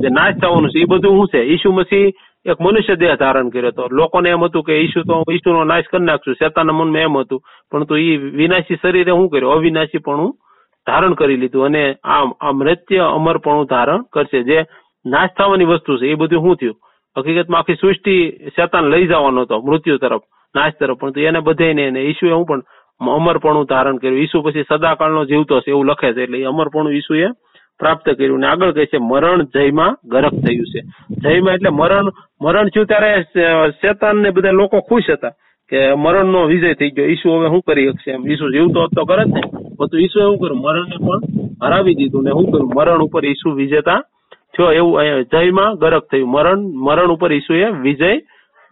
S2: જે નાશ થવાનું છે એ બધું શું છે? ઈસુ મસીહ એક મનુષ્ય દેહ ધારણ કર્યો હતો. લોકોને એમ હતું કે ઈસુ તો, ઈસુનો નાશ કરી નાખશું શેતાના મનમાં એમ હતું. પરંતુ એ વિનાશી શરીરે શું કર્યું? અવિનાશીપણું ધારણ કરી લીધું અને આમ આ મૃત્ય અમરપણું ધારણ કરશે. જે નાશ થવાની વસ્તુ છે એ બધું શું થયું? હકીકતમાં આખી સૃષ્ટિ શેતાન લઈ જવાનો હતો, મૃત્યુ તરફ, નાશ તરફ. પણ એને બધાને એને ઈસુએ હું પણ અમરપણું ધારણ કર્યું. ઈસુ પછી સદાકાળનો જીવતો છે એવું લખે છે. એટલે એ અમરપણું ઈસુએ પ્રાપ્ત કર્યું ને આગળ કહે છે, મરણ જયમાં ગરક થયું છે. જયમાં એટલે મરણ મરણ થયું ત્યારે શેતાન ને બધા લોકો ખુશ હતા કે મરણનો વિજય થઈ ગયો. ઈસુ હવે શું કરી શકશે ઈસુ જીવતો હતો કરે જ ને? બધું ઈસુ એવું કર્યું? મરણને પણ હરાવી દીધું ને શું કર્યું? મરણ ઉપર ઈસુ વિજેતા થયો એવું જયમાં ગરક થયું. મરણ મરણ ઉપર ઈસુએ વિજય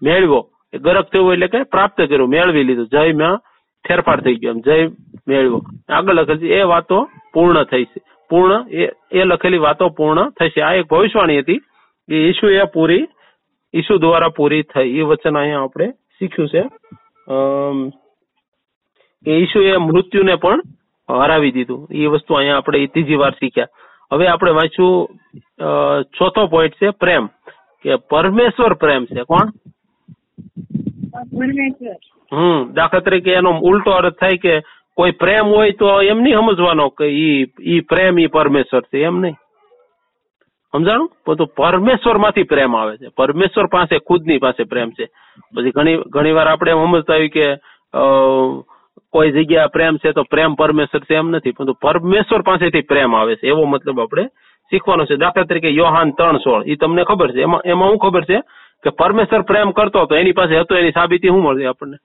S2: મેળવ્યો. ગરક થયું એટલે કે પ્રાપ્ત કર્યું. મેળવી લીધું. જયમાં ફેરફાર થઈ ગયો જય મેળવો. આગળ લખેલ છે, એ વાતો પૂર્ણ થઈ છે. પૂર્ણ, એ એ લખેલી વાતો પૂર્ણ થશે. આ એક ભવિષ્યવાણી હતી. એ ઈસુ એ પૂરી, ઈસુ દ્વારા પૂરી થઈ. એ વચન અહીંયા આપણે શીખ્યું છે. ઈસુએ મૃત્યુને પણ હરાવી દીધું. એ વસ્તુ અહીંયા આપણે ત્રીજી વાર શીખ્યા. હવે આપણે વાંચ્યું ચોથો પોઈન્ટ છે, પ્રેમ. કે પરમેશ્વર પ્રેમ છે. કોણ? હમ, દાખલા તરીકે એનો ઉલટો અર્થ થાય કે કોઈ પ્રેમ હોય તો એમ નહીં સમજવાનો કે ઈ ઈ પ્રેમ ઈ પરમેશ્વર છે, એમ નહીં. સમજાણું? તો પરમેશ્વરમાંથી પ્રેમ આવે છે. પરમેશ્વર પાસે, ખુદની પાસે પ્રેમ છે. પછી ઘણી ઘણી વાર આપણે એમ સમજતા હોય કે કોઈ જગ્યા પ્રેમ છે તો પ્રેમ પરમેશ્વર છે એમ નથી. પરંતુ પરમેશ્વર પાસેથી પ્રેમ આવે છે. એવો મતલબ આપણે શીખવાનો છે. દાખલા તરીકે યોહાન ત્રણ સોળ. એ તમને ખબર છે? એમાં એમાં શું ખબર છે કે પરમેશ્વર પ્રેમ કરતો હતો. એની પાસે હતો, એની સાબિતી શું મળશે આપણને?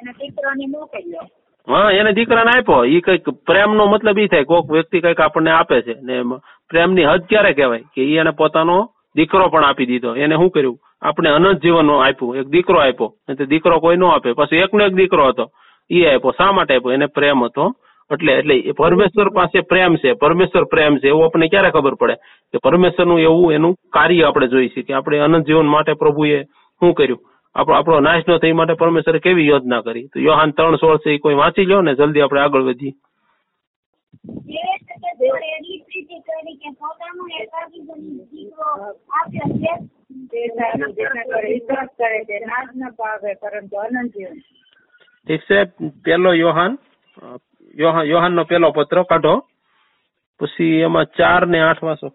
S4: એના દીકરાને મોકલ્યો.
S2: હા, એને દીકરાને આપ્યો. એ કંઈક પ્રેમનો મતલબ એ થાય, કોઈક વ્યક્તિ કંઈક આપણને આપે છે. ને પ્રેમની હદ ક્યારે કહેવાય? કે એ એને પોતાનો દીકરો પણ આપી દીધો. એને શું કર્યું? આપણે અનંત જીવન આપ્યું. એક દીકરો આપ્યો. તો દીકરો કોઈ નો આપે. પછી એકનો એક દીકરો હતો. એ આપ્યો. શા માટે આપ્યો? એને પ્રેમ હતો. એટલે એટલે પરમેશ્વર પાસે પ્રેમ છે. પરમેશ્વર પ્રેમ છે. એવું આપણને ક્યારે ખબર પડે? કે પરમેશ્વરનું એવું એનું કાર્ય આપણે જોઈ કે આપણે અનંત જીવન માટે પ્રભુએ શું કર્યું? આપણો આપણો નાશ ન થઈ માટે પરમેશ્વરે કેવી યોજના કરી? તો યોહાન ત્રણ સોળ છે એ કોઈ વાંચી લો ને જલ્દી આપણે આગળ વધીએ.
S3: એ રીતે દેવએ એટલી પ્રીતિ કરી કે પોતાનો એકાકી બની દીકરો આપ્યો છે
S4: તે સારું જેના પર વિશ્વાસ કરે છે નાશ ન પામે પરંતુ અનંત જીવન
S2: ઠીક છે પેલો યોહાન અ, યોહાન યોહાનનો પેલો પત્ર કાઢો. પછી એમાં ચાર ને આઠ વાંચો.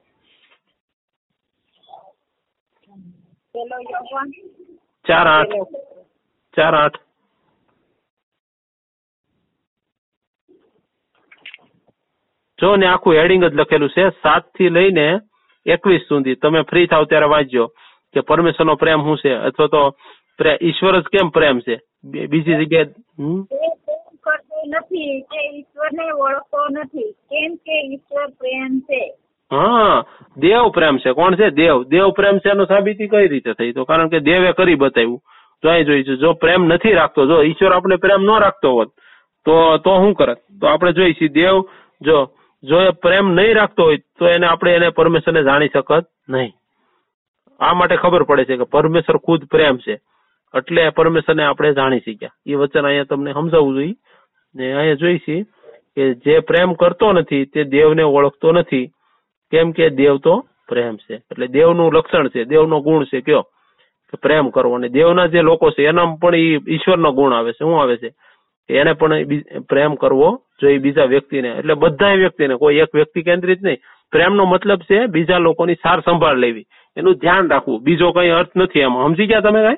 S4: પેલો યોહાન
S2: ચાર આઠ. ચાર આઠ. જો ને આખું હેડિંગ જ લખેલું છે સાતથી લઈને એકવીસ સુધી. તમે ફ્રી થાવ ત્યારે વાંચજો કે પરમેશ્વરનો પ્રેમ શું છે? અથવા તો ઈશ્વર જ કેમ પ્રેમ છે? બીજી જગ્યાએ
S4: નથી કે ઈશ્વરને ઓળખતો નથી. કેમ કે ઈશ્વર પ્રેમ છે?
S2: હા, દેવ પ્રેમ છે. કોણ છે? દેવ. દેવ પ્રેમ છે એનો સાબિતી કઈ રીતે થઈ? તો કારણ કે દેવે કરી બતાવ્યું. તો અહીં જોઈશું જો પ્રેમ નથી રાખતો, જો ઈશ્વર આપણે પ્રેમ ન રાખતો હોત, તો તો શું કરત? તો આપણે જોઈશું દેવ જો જો એ પ્રેમ નહીં રાખતો હોય, તો એને આપણે એને પરમેશ્વરને જાણી શકત નહીં. આ માટે ખબર પડે છે કે પરમેશ્વર ખુદ પ્રેમ છે. એટલે પરમેશ્વરને આપણે જાણી શક્યા. એ વચન અહીંયા તમને સમજાવવું જોઈએ. ને અહીંયા જોઈશી કે જે પ્રેમ કરતો નથી, તે દેવને ઓળખતો નથી. કેમ કે દેવ તો પ્રેમ છે. એટલે દેવનું લક્ષણ છે દેવનો ગુણ છે કયો? કે પ્રેમ કરવો. અને દેવના જે લોકો છે એના પણ ઈ ઈશ્વરનો ગુણ આવે છે. શું આવે છે? એને પણ પ્રેમ કરવો જોઈએ બીજા વ્યક્તિને. એટલે બધા વ્યક્તિને કોઈ એક વ્યક્તિ કેન્દ્રિત નહીં. પ્રેમનો મતલબ છે બીજા લોકોની સાર સંભાળ લેવી. એનું ધ્યાન રાખવું. બીજો કઈ અર્થ નથી એમાં. સમજી ગયા તમે કઈ?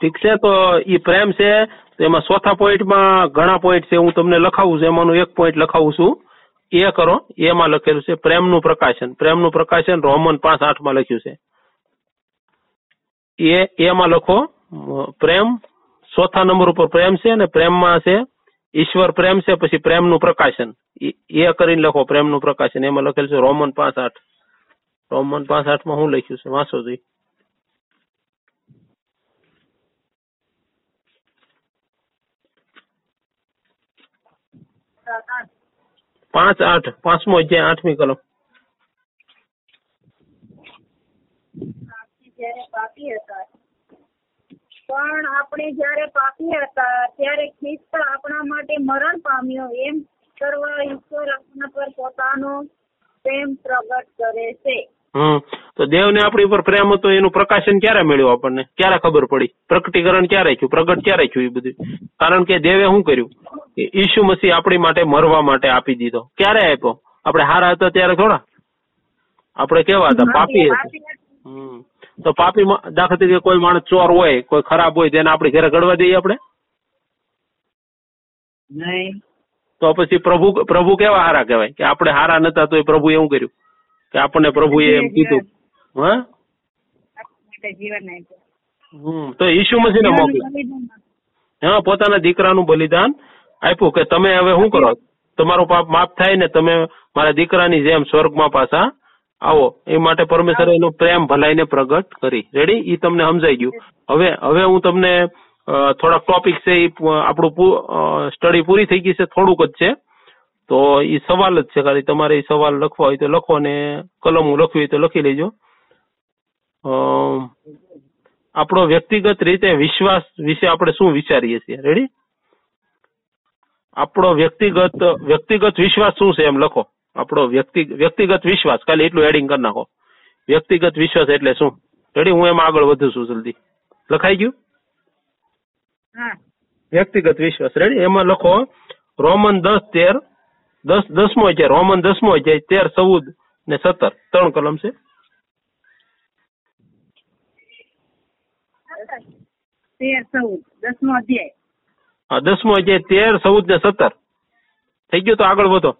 S2: ઠીક છે તો એ પ્રેમ છે તો એમાં ચોથા પોઈન્ટમાં ઘણા પોઈન્ટ છે હું તમને લખાવું છું. એમાંનું એક પોઈન્ટ લખાવું છું. એ કરો એમાં લખેલું છે પ્રેમનું પ્રકાશન. પ્રેમનું પ્રકાશન રોમન પાંચ આઠમાં લખ્યું છે. એ એમાં લખો અ, પ્રેમ ચોથા નંબર ઉપર પ્રેમ છે અને પ્રેમમાં છે ઈશ્વર પ્રેમ છે પછી પ્રેમનું પ્રકાશન. ઈ- એ કરીને લખો પ્રેમનું પ્રકાશન. એમાં લખેલું છે રોમન પાંચ આઠ. રોમન પાંચ આઠમાં શું લખ્યું છે? વાંચો જોઈ. પાંચ આઠ પાંચમો અધ્યાય આઠમી કલમ.
S4: પણ આપણે જયારે પાપી હતા ત્યારે ખ્રિસ્ત આપણા માટે મરણ પામ્યો. એમ કરવા ઈશ્વર આપણા પર પોતાનો પ્રેમ પ્રગટ કરે છે.
S2: હમ. તો દેવને આપણી ઉપર પ્રેમ હતો એનું પ્રકાશન ક્યારે મળ્યું આપણને? ક્યારે ખબર પડી? પ્રકટીકરણ ક્યારે થયું? પ્રગટ ક્યારે થયું એ બધું? કારણ કે દેવે શું કર્યું? ઈસુ મસીહ આપણી માટે મરવા માટે આપી દીધો. ક્યારે આપ્યો? આપણે હારા હતા ત્યારે થોડા? આપણે કેવા હતા? પાપી હતા. તો પાપી દાખલા તરીકે કોઈ માણસ ચોર હોય કોઈ ખરાબ હોય તેને આપણે ઘરે ગળવા દઈએ આપણે? તો પછી પ્રભુ પ્રભુ કેવા હારા કહેવાય? કે આપણે હારા નતા તો એ પ્રભુ એવું કર્યું. કે આપણને પ્રભુએ એમ કીધું. હા? હમ. તો ઈસુ મસીહને મોકલ્યું હા પોતાના દીકરાનું બલિદાન આપ્યું કે તમે હવે શું કરો? તમારું પાપ માફ થાય ને તમે મારા દીકરાની જેમ સ્વર્ગમાં પાછા આવો. એ માટે પરમેશ્વરે એનો પ્રેમ ભલાઈને પ્રગટ કરી. રેડી એ તમને સમજાઈ ગયું. હવે હવે હું તમને થોડાક ટોપિક છે એ આપણું સ્ટડી પૂરી થઈ ગઈ છે, થોડુંક જ છે. તો એ સવાલ જ છે, ખાલી તમારે એ સવાલ લખવા હોય તો લખો ને કલમ લખવી હોય તો લખી લેજો. આપણો વ્યક્તિગત રીતે વિશ્વાસ વિશે આપણે શું વિચારીએ છીએ? રેડી આપણો વ્યક્તિગત વ્યક્તિગત વિશ્વાસ શું છે એમ લખો. આપણો વ્યક્તિ વ્યક્તિગત વિશ્વાસ. ખાલી એટલું એડિંગ કરી નાખો. વ્યક્તિગત વિશ્વાસ એટલે શું? રેડી? હું એમાં આગળ વધુ છું જલ્દી. લખાઈ ગયું?
S4: હા.
S2: વ્યક્તિગત વિશ્વાસ. રેડી? એમાં લખો રોમન દસ તેર દસ દસમો અધ્યાય. રોમન દસમો અધ્યાય તેર ચૌદ ને સત્તર. ત્રણ કલમ છે.
S4: તેર ચૌદ. દસમો અધ્યાય.
S2: દસમો અધ્યાય તેર ચૌદ ને સત્તર. થઈ ગયું તો આગળ વધો.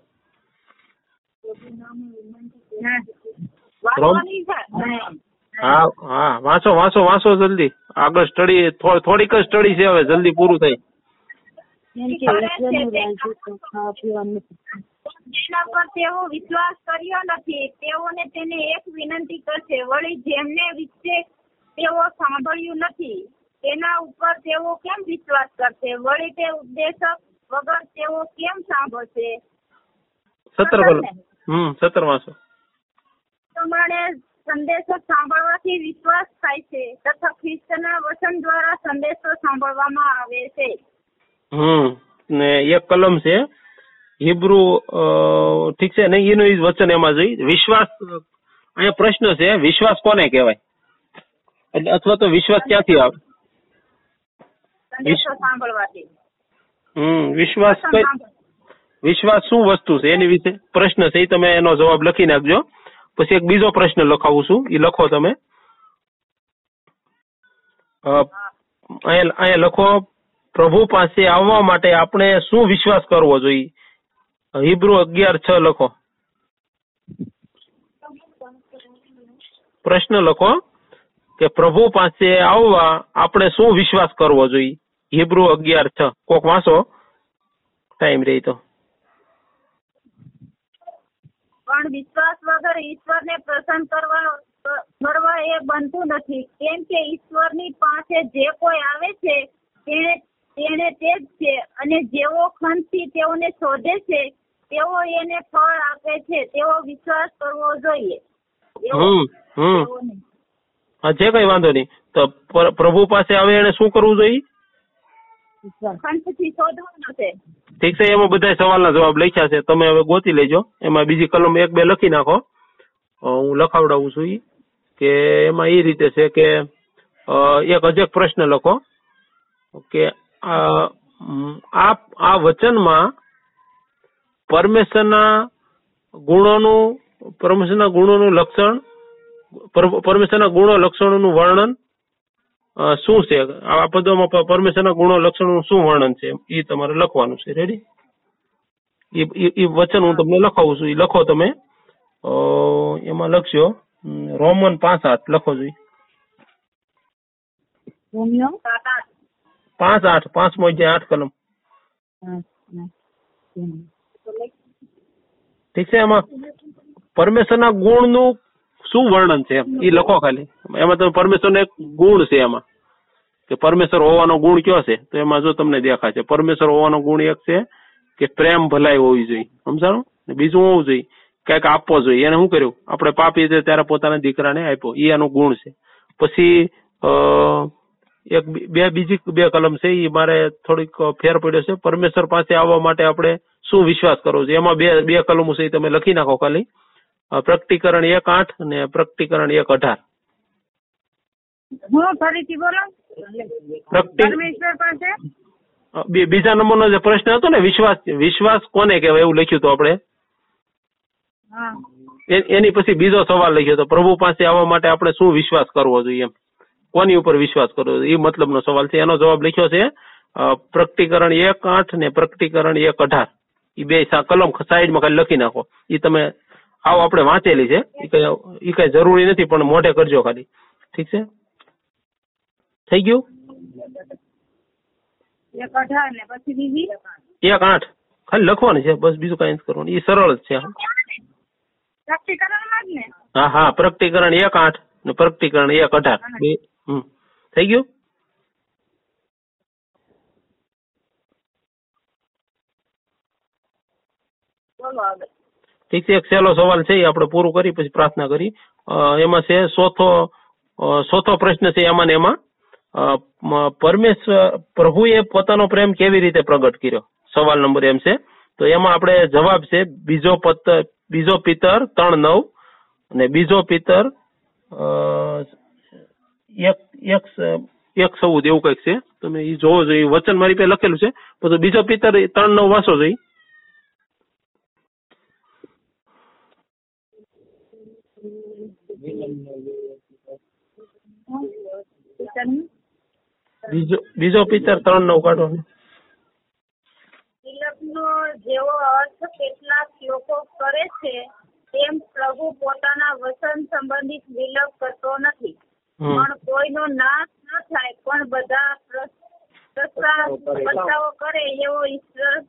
S4: હા.
S2: હા વાંચો વાંચો વાંચો જલ્દી. આગળ સ્ટડી થોડીક જ સ્ટડી છે હવે જલ્દી પૂરું થાય.
S4: જેના પર તેઓ વિશ્વાસ કર્યો નથી તેઓને તેને એક વિનંતી કરશે. વળી જેમને વિશે તેઓ સાંભળ્યું નથી તેના ઉપર તેઓ કેમ વિશ્વાસ કરશે? વળી તે ઉપદેશક વગર તેઓ કેમ સાંભળશે?
S2: સત્તર હમ સત્તર
S4: પ્રમાણે સંદેશો સાંભળવાથી વિશ્વાસ થાય છે. તથા ખ્રિસ્તના વચન દ્વારા સંદેશો સાંભળવામાં આવે છે.
S2: હમ ને એક કલમ છે હિબ્રુ ઠીક છે નહીં એનું જ વચન એમાં જોઈ વિશ્વાસ અહીંયા પ્રશ્ન છે વિશ્વાસ કોને કહેવાય? એટલે અથવા તો વિશ્વાસ ક્યાંથી આવે?
S4: સંદેશો સાંભળવાથી.
S2: હમ વિશ્વાસ વિશ્વાસ શું વસ્તુ છે? એની વિશે પ્રશ્ન છે એ તમે એનો જવાબ લખી નાખજો. પછી એક બીજો પ્રશ્ન લખાવું છું એ લખો તમે. અહીંયા લખો પ્રભુ પાસે આવવા માટે આપણે શું વિશ્વાસ કરવો જોઈએ? હિબ્રુ અગિયાર છ લખો. પ્રશ્ન લખો કે પ્રભુ પાસે આવવા આપણે શું વિશ્વાસ કરવો જોઈએ? હિબ્રુ અગિયાર છ. કોક વાંચો? ટાઈમ રહી તો.
S4: પણ વિશ્વાસ વગર ઈશ્વરને પ્રસન્ન કરવા કરવા એ બનતું નથી. કેમ કે ઈશ્વરની પાસે જે કોઈ આવે છે તેને તેને તે જ છે. અને જેઓ ખંતથી તેઓને શોધે છે તેઓ એને ફળ આપે છે. તેવો વિશ્વાસ કરવો જોઈએ.
S2: હમ હમ.
S4: તેઓને.
S2: જે કઈ વાંધો નહીં. તો પ્રભુ પાસે આવે એને શું કરવું જોઈએ
S1: ઈશ્વર
S4: ખંતથી શોધવાનો છે
S2: ઠીક છે એમાં બધા સવાલના જવાબ લખ્યા છે. તમે હવે ગોતી લેજો. એમાં બીજી કલમ એક બે લખી નાખો. હું લખાવડાવું છું કે એમાં એ રીતે છે કે અ, એક અજક પ્રશ્ન લખો. કે આ આ વચનમાં પરમેશ્વરના ગુણોનું પરમેશ્વરના ગુણોનું લક્ષણ પરમેશ્વરના ગુણો લક્ષણોનું વર્ણન શું છે? આ પદોમાં પરમેશ્વરના ગુણો લક્ષણો શું વર્ણન છે? એ તમારે લખવાનું છે. રેડી એ વચન હું તમને લખાવું છું. એ લખો તમે. એમાં લખશો રોમન પાંચ આઠ લખો
S1: જોઈ.
S2: પાંચ આઠ. પાંચમો અધ્યાય આઠ કલમ. ઠીક છે એમાં પરમેશ્વરના ગુણનું શું વર્ણન છે એમ? એ લખો ખાલી. એમાં તમે પરમેશ્વરનો એક ગુણ છે એમાં. કે પરમેશ્વર હોવાનો ગુણ કયો છે? તો એમાં જો તમને દેખાશે, પરમેશ્વર હોવાનો ગુણ એક છે કે પ્રેમ ભલાઈ હોવી જોઈએ. સમજાણું? બીજું હોવું જોઈએ. કંઈક આપવો જોઈએ. એને શું કર્યું? આપણે પાપી છે ત્યારે પોતાના દીકરાને આપ્યો. એ એનો ગુણ છે. પછી એક બી- બીજી બે કલમ છે. એ મારે થોડીક ફેર પડ્યો છે. પરમેશ્વર પાસે આવવા માટે આપણે શું વિશ્વાસ કરવો છે એમાં બે બે કલમો છે એ તમે લખી નાખો ખાલી. પ્રકટીકરણ એક આઠ અને પ્રકટીકરણ એક અઢાર.
S4: હું ફરીથી બોલો? પરમેશ્વર પાસે?
S2: બીજા નંબરનો જે પ્રશ્ન હતો ને વિશ્વાસ વિશ્વાસ કોને કહેવાય એવું લખ્યું હતું આપણે? એની પછી બીજો સવાલ લખ્યો હતો પ્રભુ પાસે આવવા માટે આપણે શું વિશ્વાસ કરવો જોઈએ એમ? કોની ઉપર વિશ્વાસ કરવો એ એ મતલબનો સવાલ છે. એનો જવાબ લખ્યો છે પ્રકટીકરણ એક આઠ ને પ્રકટીકરણ એક અઢાર. એ બે સા- કલમ સાઈડમાં ખાલી લખી નાખો. એ તમે આવો આપણે વાંચેલી છે. એ કઈ એ કઈ જરૂરી નથી પણ મોઢે કરજો ખાલી. ઠીક છે? થઈ ગયું?
S4: એક
S2: આઠ. ખાલી લખવાની છે બસ બીજું કઈ કરવાનું. એ સરળ જ છે હા. હા પ્રકટીકરણ એક આઠ ને પ્રકટીકરણ એક અઢાર. બે હમ. થઈ ગયું?
S4: બોલો આગળ.
S2: ઠીક છે, એક સહેલો સવાલ છે, એ આપણે પૂરું કરી, પછી પ્રાર્થના કરી. એમાં છે, ચોથો ચોથો પ્રશ્ન છે, એમાં ને એમાં. પરમેશ્વર, પ્રભુએ પોતાનો પ્રેમ કેવી રીતે પ્રગટ કર્યો? સવાલ નંબર એમ છે. તો એમાં આપણે જવાબ છે, બીજો પત્તર બીજો પિતર ત્રણ, નવ, અને બીજો પિતર એક એક એક એવું કંઈક છે. તમે એ જોવો જોઈએ વચન મારી પાસે લખેલું છે. બધું બીજો પિતર ત્રણ, નવ વાંચો જોઈએ. બીજો બીજો પિક્ચર ત્રણ નવ કાઢો ને.
S4: તિલકનો જેવો અર્થ કેટલાક લોકો કરે છે તેમ પ્રભુ પોતાના વસન સંબંધિત વિલપ કરતો નથી. પણ કોઈનો નાશ ન થાય પણ બધા પ્ર- કરે એવો ઈશ્વર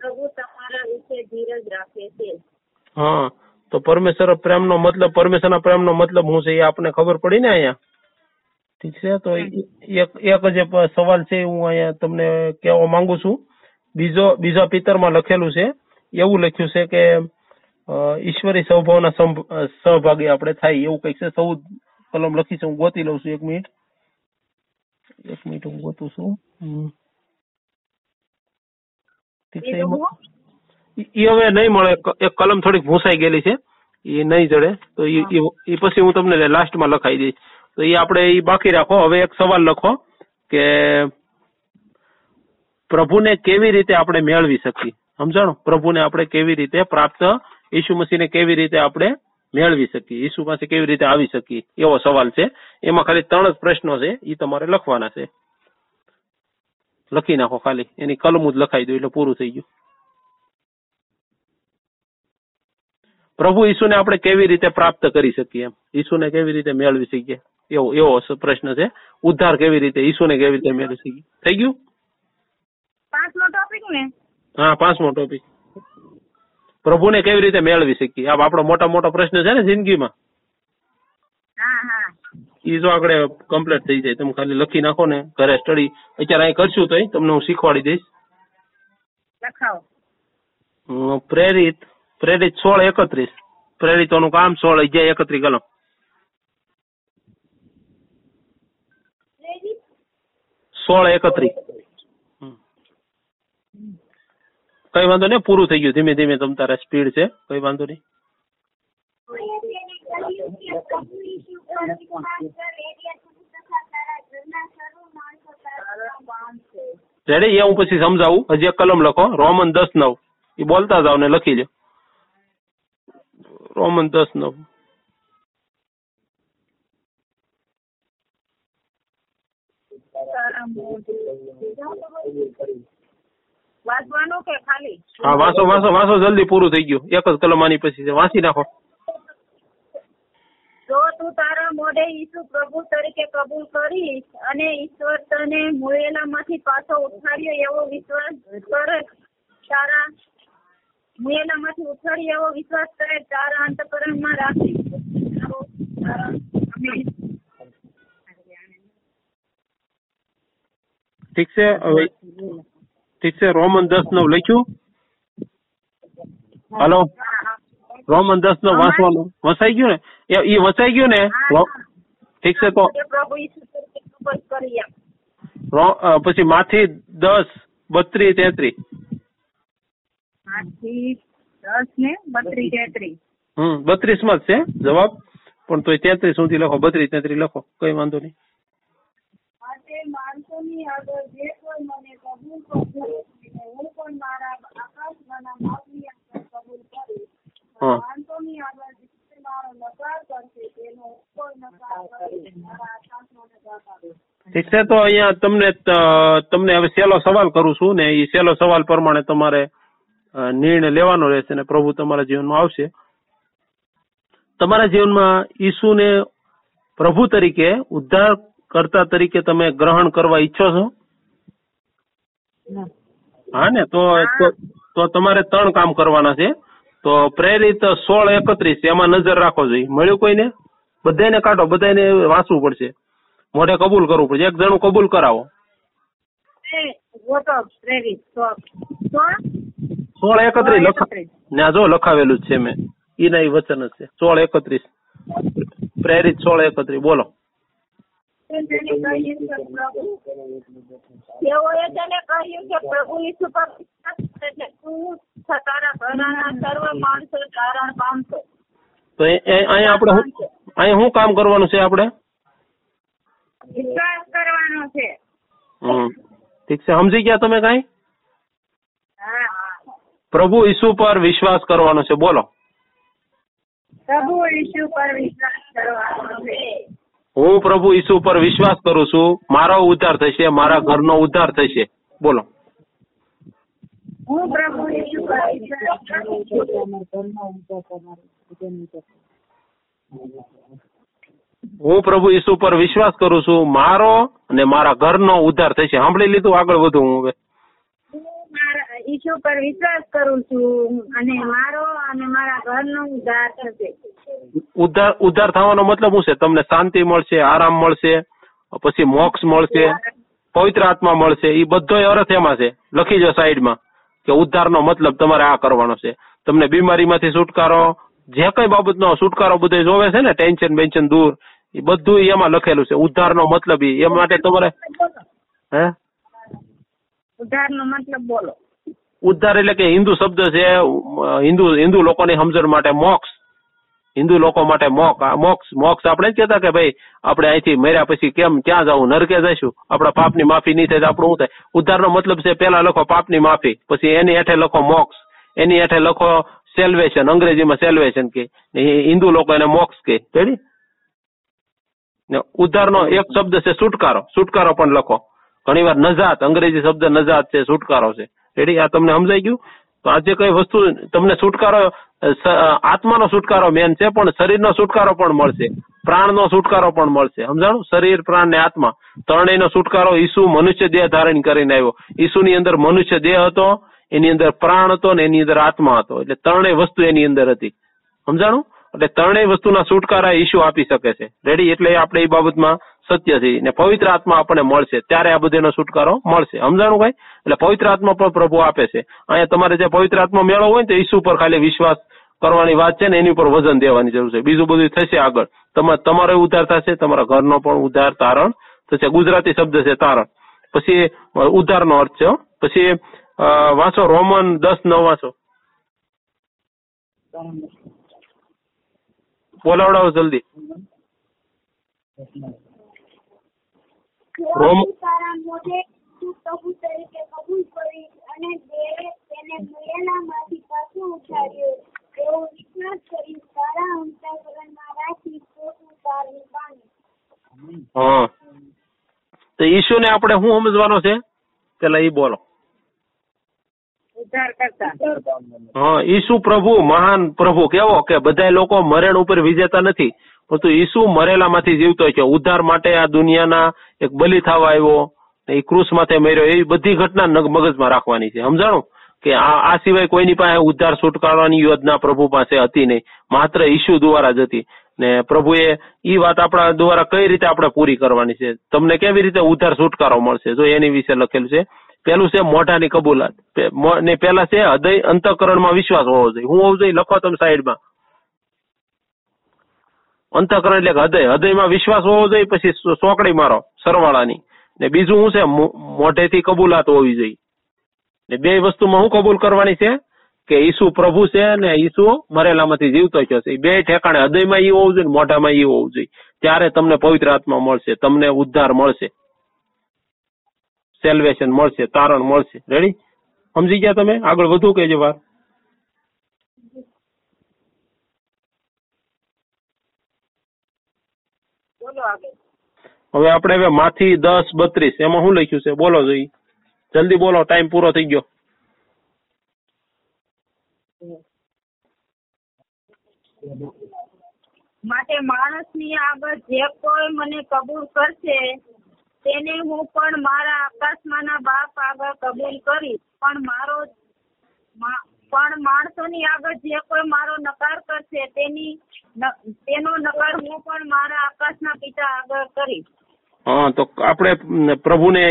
S4: પ્રભુ તમારા વિશે ધીરજ રાખે છે.
S2: હા. તો પરમેશ્વર પ્રેમનો મતલબ પરમેશ્વરના પ્રેમનો મતલબ શું છે એ આપણને ખબર પડી ને અહીંયા? ઠીક છે? તો એક એક જે સવાલ છે હું અહીંયા તમને કહેવા માંગુ છું. બીજો બીજા પિતરમાં લખેલું છે એવું લખ્યું છે કે ઈશ્વરી સ્વભાવના સહભાગી આપણે થાય એવું કંઈક છે? સૌ કલમ લખી છે હું ગોતી લઉં છું એક મિનિટ. એક મિનિટ હું ગોતું છું. ઠીક છે ઈ હવે નહીં મળે. એક કલમ થોડીક ભૂસાઈ ગયેલી છે. એ નહીં જડે. તો ઈ પછી હું તમને લાસ્ટમાં લખાઈ દઈશ. તો એ આપણે એ બાકી રાખો. હવે એક સવાલ લખો કે પ્રભુને કેવી રીતે આપણે મેળવી શકીએ? સમજાણો? પ્રભુને આપણે કેવી રીતે પ્રાપ્ત ઈસુ મસીને કેવી રીતે આપણે મેળવી શકીએ? ઈસુ પાસે કેવી રીતે આવી શકીએ? એવો સવાલ છે. એમાં ખાલી ત્રણ જ પ્રશ્નો છે. એ તમારે લખવાના છે. લખી નાખો ખાલી. એની કલમું જ લખાઈ દો એટલે પૂરું થઈ ગયું. પ્રભુ ઈસુને આપણે કેવી રીતે પ્રાપ્ત કરી શકીએ? એમ ઈસુને કેવી રીતે મેળવી શકીએ? એવો એવો પ્રશ્ન છે. ઉદ્ધાર કેવી રીતે ઈસુને કેવી રીતે મેળવી શકીએ? થઈ ગયું?
S4: પાંચમો ટોપિક ને?
S2: હા પાંચમો ટોપિક પ્રભુને કેવી રીતે મેળવી શકીએ? આ આપણો મોટા મોટો પ્રશ્ન છે ને જિંદગીમાં.
S4: હા હા.
S2: ઈ જો આપણે કમ્પ્લીટ થઈ જાય તમે ખાલી લખી નાખો ને ઘરે સ્ટડી અત્યારે અહીં કરશું તો તમને હું શીખવાડી દઈશ. પ્રેરિત પ્રેરિત સોળ એકત્રીસ પ્રેરિતોનું કામ સોળ અગિયાર એકત્રીસ કલમ સોળ એકત્રીસ. કઈ વાંધો નહીં પૂરું થઈ ગયું ધીમે ધીમે તમ તારા સ્પીડ છે કઈ વાંધો નહીં રેડી એ હું પછી સમજાવું હજી એક કલમ લખો રોમન દસ નવ એ બોલતા જાવ ને લખી લો રોમન દસ નવ
S4: વાંચવાનું કે ખાલી?
S2: હા વાંચો વાંચો વાંચો જલ્દી પૂરું થઈ ગયું. એક જ કલમ આની પછી છે. વાંચી નાખો.
S4: જો તું તારા મોઢે ઈસુ પ્રભુ તરીકે કબૂલ કરીશ અને ઈશ્વર તને મુયેલામાંથી પાછો ઉઠાડ્યો એવો વિશ્વાસ કરે તારા મુયેલામાંથી ઉઠાડ્યો એવો વિશ્વાસ કરે તારા અંતકરણમાં રાખી
S2: ઠીક છે ઠીક છે રોમન દસનું લખ્યું? હાલો? રોમન દસ નવ વાંચવાનું. વસાઈ ગયું ને? એ વસાઈ ગયું ને? ઠીક છે તો પછી માથી દસ બત્રીસ તેત્રીસ
S4: આઠથી દસ ને બત્રીસ તેત્રીસ.
S2: હમ બત્રીસમાં જ છે જવાબ. પણ તોય તેત્રીસ સુધી લખો બત્રીસ તેત્રીસ લખો. કઈ વાંધો નહીં. ઠીક છે તો અહીંયા તમને તમને હવે સહેલો સવાલ કરું છું ને એ સહેલો સવાલ પ્રમાણે તમારે નિર્ણય લેવાનો રહેશે ને પ્રભુ તમારા જીવનમાં આવશે. તમારા જીવનમાં ઈસુને પ્રભુ તરીકે ઉદ્ધાર કરતા તરીકે તમે ગ્રહણ કરવા ઈચ્છો છો. હા ને, તો, તો- તમારે ત્રણ કામ કરવાના છે. તો પ્રેરિત સોળ એકત્રીસ, એમાં નજર રાખો જોઈએ મળ્યું કોઈને? બધાને કાઢો બધાને વાંચવું પડશે. મોઢે કબૂલ કરવું પડશે. એક જણું કબૂલ કરાવો.
S4: સોળ
S2: એકત્રીસ લખા
S4: એકત્રીસ.
S2: જો લખાવેલું છે મેં. એના એ વચન જ છે. સોળ એકત્રીસ. પ્રેરિત સોળ એકત્રીસ. બોલો.
S4: તેને કહ્યું કે પ્રભુ તેઓએ તેને કહ્યું કે પ્રભુ ઈસુ પર વિશ્વાસ તું તારા ઘરના સર્વ માણસો તારણ પામશે
S2: તો એ- એ- અહીંયા આપણે અહીંયા શું કામ કરવાનું છે આપણે?
S4: વિશ્વાસ કરવાનો છે.
S2: હમ. ઠીક છે. સમજી ગયા તમે કાંઈ?
S4: હા
S2: પ્રભુ ઈસુ પર વિશ્વાસ કરવાનો છે. બોલો.
S4: પ્રભુ ઈસુ પર વિશ્વાસ કરવાનો છે.
S2: હું પ્રભુ ઈસુ પર વિશ્વાસ કરું છું. મારો ઉદ્ધાર થશે મારા ઘરનો ઉદ્ધાર થશે. બોલો.
S4: હું પ્રભુ ઈસુ પર વિશ્વાસ કરું છું.
S2: મારો અને મારા ઘરનો ઉદ્ધાર થશે. સાંભળી લીધું આગળ વધુ હું હવે.
S4: મારા પર વિશ્વાસ કરું છું અને મારો અને મારા ઘરનો ઉદ્ધાર થશે.
S2: ઉદ્ધાર ઉદ્ધાર થવાનો મતલબ શું છે? તમને શાંતિ મળશે, આરામ મળશે, પછી મોક્ષ મળશે, પવિત્ર આત્મા મળશે એ બધો અર્થ એમાં છે. લખી જો સાઈડમાં કે ઉદ્ધારનો મતલબ તમારે આ કરવાનો છે. તમને બીમારીમાંથી છુટકારો, જે કઈ બાબતનો છુટકારો બધો જોવે છે ને, ટેન્શન બેન્શન દૂર એ બધું એમાં લખેલું છે. ઉદ્ધારનો મતલબ ઈ. એ માટે તમારે હે?
S4: ઉદ્ધારનો મતલબ બોલો.
S2: ઉદ્ધાર એટલે કે હિન્દુ શબ્દ છે હિન્દુ હિન્દુ લોકોની સમજણ માટે મોક્ષ. હિન્દુ લોકો માટે મોક્ષ મોક્ષ મોક્ષ આપણે જ કહેતા કે ભાઈ, આપણે અહીંથી મર્યા પછી કેમ, ક્યાં જવું, નરકે જઈશું? આપણા પાપની માફી નહીં થાય તો આપણું શું થાય? ઉદ્ધારનો મતલબ છે પેલા લખો પાપની માફી, પછી એની હેઠે લખો મોક્ષ. એની હેઠે લખો સેલ્વેશન અંગ્રેજીમાં સેલ્વેશન કે હિન્દુ લોકો એને મોક્ષ કે. રેડી ઉદ્ધારનો એક શબ્દ છે, છુટકારો. છુટકારો પણ લખો. ઘણીવાર નજાત, અંગ્રેજી શબ્દ નજાત છે, છુટકારો છે. રેડી? આ તમને સમજાઈ ગયું? તો આજે કઈ વસ્તુ તમને છુટકારો આત્માનો છુટકારો મેન છે, પણ શરીરનો છુટકારો પણ મળશે. પ્રાણનો છુટકારો પણ મળશે. સમજાણું? શરીર, પ્રાણ ને આત્મા. ત્રણેયનો છુટકારો ઈસુ મનુષ્ય દેહ ધારણ કરીને આવ્યો. ઈસુની અંદર મનુષ્ય દેહ હતો, એની અંદર પ્રાણ હતો ને એની અંદર આત્મા હતો. એટલે ત્રણેય વસ્તુ એની અંદર હતી. સમજાણું? એટલે ત્રણેય વસ્તુના છુટકારા ઈસુ આપી શકે છે. રેડી? એટલે આપણે એ બાબતમાં સત્ય છે ને પવિત્ર આત્મા આપણને મળશે. ત્યારે આ બધેનો છુટકારો મળશે. સમજાણું કઈ એટલે પવિત્ર આત્મા પણ પ્રભુ આપે છે. અહીંયા તમારે જે પવિત્ર આત્મા મેળવો હોય ને તો ઈસુ પર ખાલી વિશ્વાસ કરવાની વાત છે ને એની ઉપર વજન દેવાની જરૂર છે. બીજું બધું થશે આગળ. તમારે તમારો ઉદ્ધાર થશે, તમારા ઘરનો પણ ઉદ્ધાર, તારણ થશે. ગુજરાતી શબ્દ છે તારણ. પછી ઉધારનો અર્થ છે પછી વાંચો રોમન દસ નવ વાંચો. બોલાવડાવો જલ્દી.
S3: પ્રભુ તરીકે કબૂલ કરી તો
S2: ઈશુને આપણે શું સમજવાનો છે? પેલા ઈ બોલો. હા ઈશુ પ્રભુ મહાન પ્રભુ. કેવો? કે બધા લોકો મરણ ઉપર વિજેતા નથી. પરંતુ ઈસુ મરેલામાંથી જીવતો છે. ઉદ્ધાર માટે આ દુનિયાના એક બલિ થવા આવ્યો એ ક્રુસ માથે મર્યો. એવી બધી ઘટના મગજમાં રાખવાની છે. સમજાણું? કે આ સિવાય કોઈની પાસે ઉદ્ધાર છુટકારવાની યોજના પ્રભુ પાસે હતી નહીં. માત્ર ઈસુ દ્વારા જ હતી. ને પ્રભુએ ઈ વાત આપણા દ્વારા કઈ રીતે આપણે પૂરી કરવાની છે? તમને કેવી રીતે ઉદ્ધાર છુટકારો મળશે? જો એની વિશે લખેલું છે, પેલું છે મોઢાની કબૂલાત. ને પેલા છે હૃદય અંતઃકરણમાં વિશ્વાસ હોવો જોઈએ. હું હોવું જોઈએ? લખો તમે સાઈડમાં. અંતઃકરણ એટલે હૃદય. હૃદયમાં વિશ્વાસ હોવો જોઈએ, પછી સોકડી મારો, સરવાળાની. ને બીજું શું છે? મોઢેથી કબૂલાત હોવી જોઈએ. ને બે વસ્તુમાં હું કબૂલ કરવાની છે કે ઈસુ પ્રભુ છે ને ઈસુ મરેલામાંથી જીવતો થયો છે. બે ઠેકાણે હૃદયમાં ઈ હોવું જોઈએ મોઢામાં ઈ હોવું જોઈએ. ત્યારે તમને પવિત્ર આત્મા મળશે, તમને ઉદ્ધાર મળશે. સેલ્વેશન મળશે, તારણ મળશે. રેડી સમજી ગયા તમે? આગળ વધુ કહેજો વાર
S4: બોલો આગળ
S2: હવે આપણે હવે માથી દસ બત્રીસ એમાં શું લખ્યું છે? બોલો જોઈ. જલ્દી બોલો ટાઈમ પૂરો થઈ ગયો.
S4: માટે માણસની આગળ જે કોઈ મને કબૂલ કરશે તેને હું પણ મારા આકાશમાંના બાપ આગળ કબૂલ કરીશ. પણ મારો પણ માણસોની આગળ જે કોઈ મારો નકાર કરશે, તેની તેનો નકાર હું પણ મારા આકાશના પિતા આગળ કરીશ.
S2: હા, તો આપણે પ્રભુને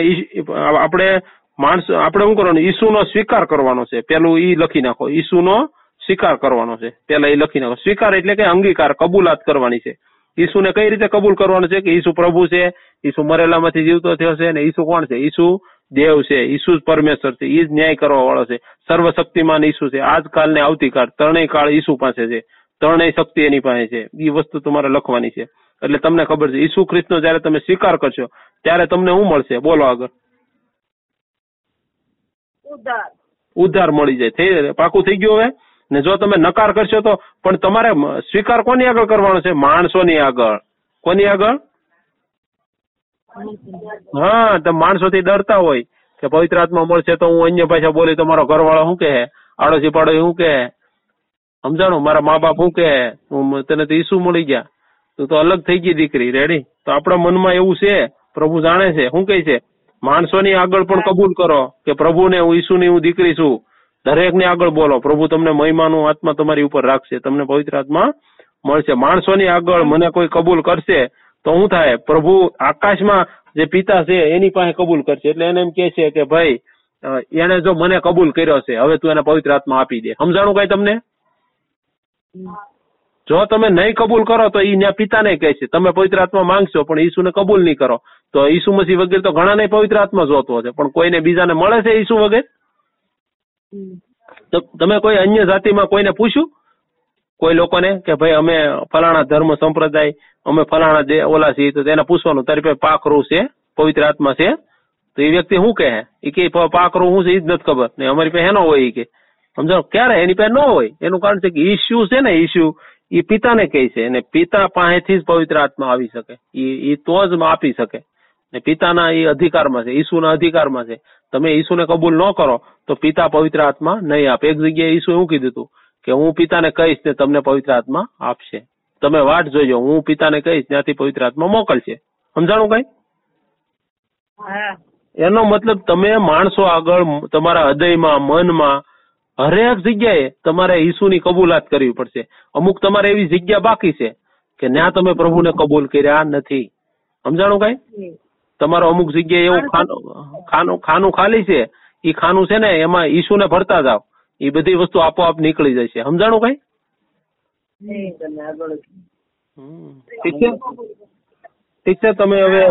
S2: આપણે માણસ, આપણે શું કરવાનું? ઈસુનો સ્વીકાર કરવાનો છે. પેલું ઈ લખી નાખો. ઈસુનો સ્વીકાર કરવાનો છે. પેલા એ લખી નાખો. સ્વીકાર એટલે કે અંગીકાર, કબૂલાત કરવાની છે. ઈસુને કઈ રીતે કબૂલ કરવાનો છે? કે ઈસુ પ્રભુ છે, ઈસુ મરેલામાંથી જીવતો થયો છે ને ઈસુ કોણ છે? ઈસુ દેવ છે ઈસુ પરમેશ્વર છે ઈ જ ન્યાય કરવા વાળો છે સર્વશક્તિમાન ઈસુ છે. આજકાલ ને આવતીકાળ ત્રણેય કાળ ઈસુ પાસે છે. ત્રણેય શક્તિ એની પાસે છે. એ વસ્તુ તમારે લખવાની છે. એટલે તમને ખબર છે ઈસુ ખ્રિસ્તનો જયારે તમે સ્વીકાર કરશો ત્યારે તમને શું મળશે? બોલો આગળ.
S4: ઉદ્ધાર.
S2: ઉદ્ધાર મળી જાય. થઈ પાકું થઈ ગયું હવે? ને જો તમે નકાર કરશો તો પણ તમારે સ્વીકાર કોની આગળ કરવાનો છે? માણસોની આગળ. કોની આગળ? હા, તો માણસોથી ડરતા હોય કે પવિત્ર આત્મા મળશે તો હું અન્ય ભાષા બોલી તો મારો ઘરવાળો શું કહે? આડોશી પાડોશી શું કહે? સમજાણું? મારા મા બાપ શું કહે? તને તો ઈસુ મળી ગયા. તું તો અલગ થઈ ગઈ દીકરી રેડી તો આપણા મનમાં એવું છે, પ્રભુ જાણે છે, શું કહે છે? માણસોની આગળ પણ કબૂલ કરો કે પ્રભુને હું ઈસુની હું દીકરી છું. દરેક ને આગળ બોલો. પ્રભુ તમને મહિમાનું આત્મા તમારી ઉપર રાખશે. તમને પવિત્ર આત્મા મળશે. માણસોની આગળ મને કોઈ કબૂલ કરશે તો શું થાય? પ્રભુ આકાશમાં જે પિતા છે એની પાસે કબૂલ કરશે. એટલે એને એમ કે છે કે ભાઈ એને જો મને કબૂલ કર્યો છે હવે તું એને પવિત્ર આત્મા આપી દે. સમજાણું કઈ તમને? જો તમે નહીં કબૂલ કરો તો ઈ ન્યા પિતાને કહે છે તમે પવિત્ર આત્મા માંગશો પણ ઈસુને કબૂલ નહીં કરો. તો ઈસુ મસીહ વગેરે તો ઘણાને પવિત્ર આત્મા જોતો હશે પણ કોઈને બીજાને મળે છે ઈસુ વગેરે? તમે કોઈ અન્ય જાતિમાં કોઈને પૂછ્યું? કોઈ લોકોને કે ભાઈ અમે ફલાણા ધર્મ સંપ્રદાય, અમે ફલાણા ઓલા છીએ, તો તેને પૂછવાનું, તારી પાસે પાકરું છે, પવિત્ર આત્મા છે? તો એ વ્યક્તિ શું કહે? એ કે પાકરું શું છે એ જ નથી ખબર. ને અમારી પાસે એનો હોય એ કે. સમજો? ક્યારે? એની પાસે ન હોય. એનું કારણ છે કે ઈશ્યુ છે ને ઈશ્યુ એ પિતાને કહે છે. અને પિતા પાસેથી જ પવિત્ર આત્મા આવી શકે. એ તો જ આપી શકે. ને પિતાના એ અધિકારમાં છે, ઈસુના અધિકારમાં છે. તમે ઈસુને કબૂલ ન કરો, તો પિતા પવિત્ર આત્મા નહીં આપે. એક જગ્યાએ ઈસુ એવું કીધું હતું? કે હું પિતાને કહીશ ને તમને પવિત્ર આત્મા આપશે. તમે વાટ જોજો હું પિતાને કહીશ ત્યાંથી પવિત્ર આત્મા મોકલશે. સમજાણું કઈ? એનો મતલબ તમે માણસો આગળ તમારા હૃદયમાં મનમાં હરેક જગ્યાએ તમારે ઈસુની કબૂલાત કરવી પડશે. અમુક તમારે એવી જગ્યા બાકી છે કે ત્યાં તમે પ્રભુને કબૂલ કર્યા નથી. સમજાણું કઈ? તમારો અમુક જગ્યાએ એવું ખાનું ખાનું ખાલી છે ઈ ખાનું છે ને એમાં ઈસુને ભરતા જાવ એ બધી વસ્તુ આપોઆપ નીકળી જશે સમજાણું કઈ? ઠીક છે? ઠીક છે તમે હવે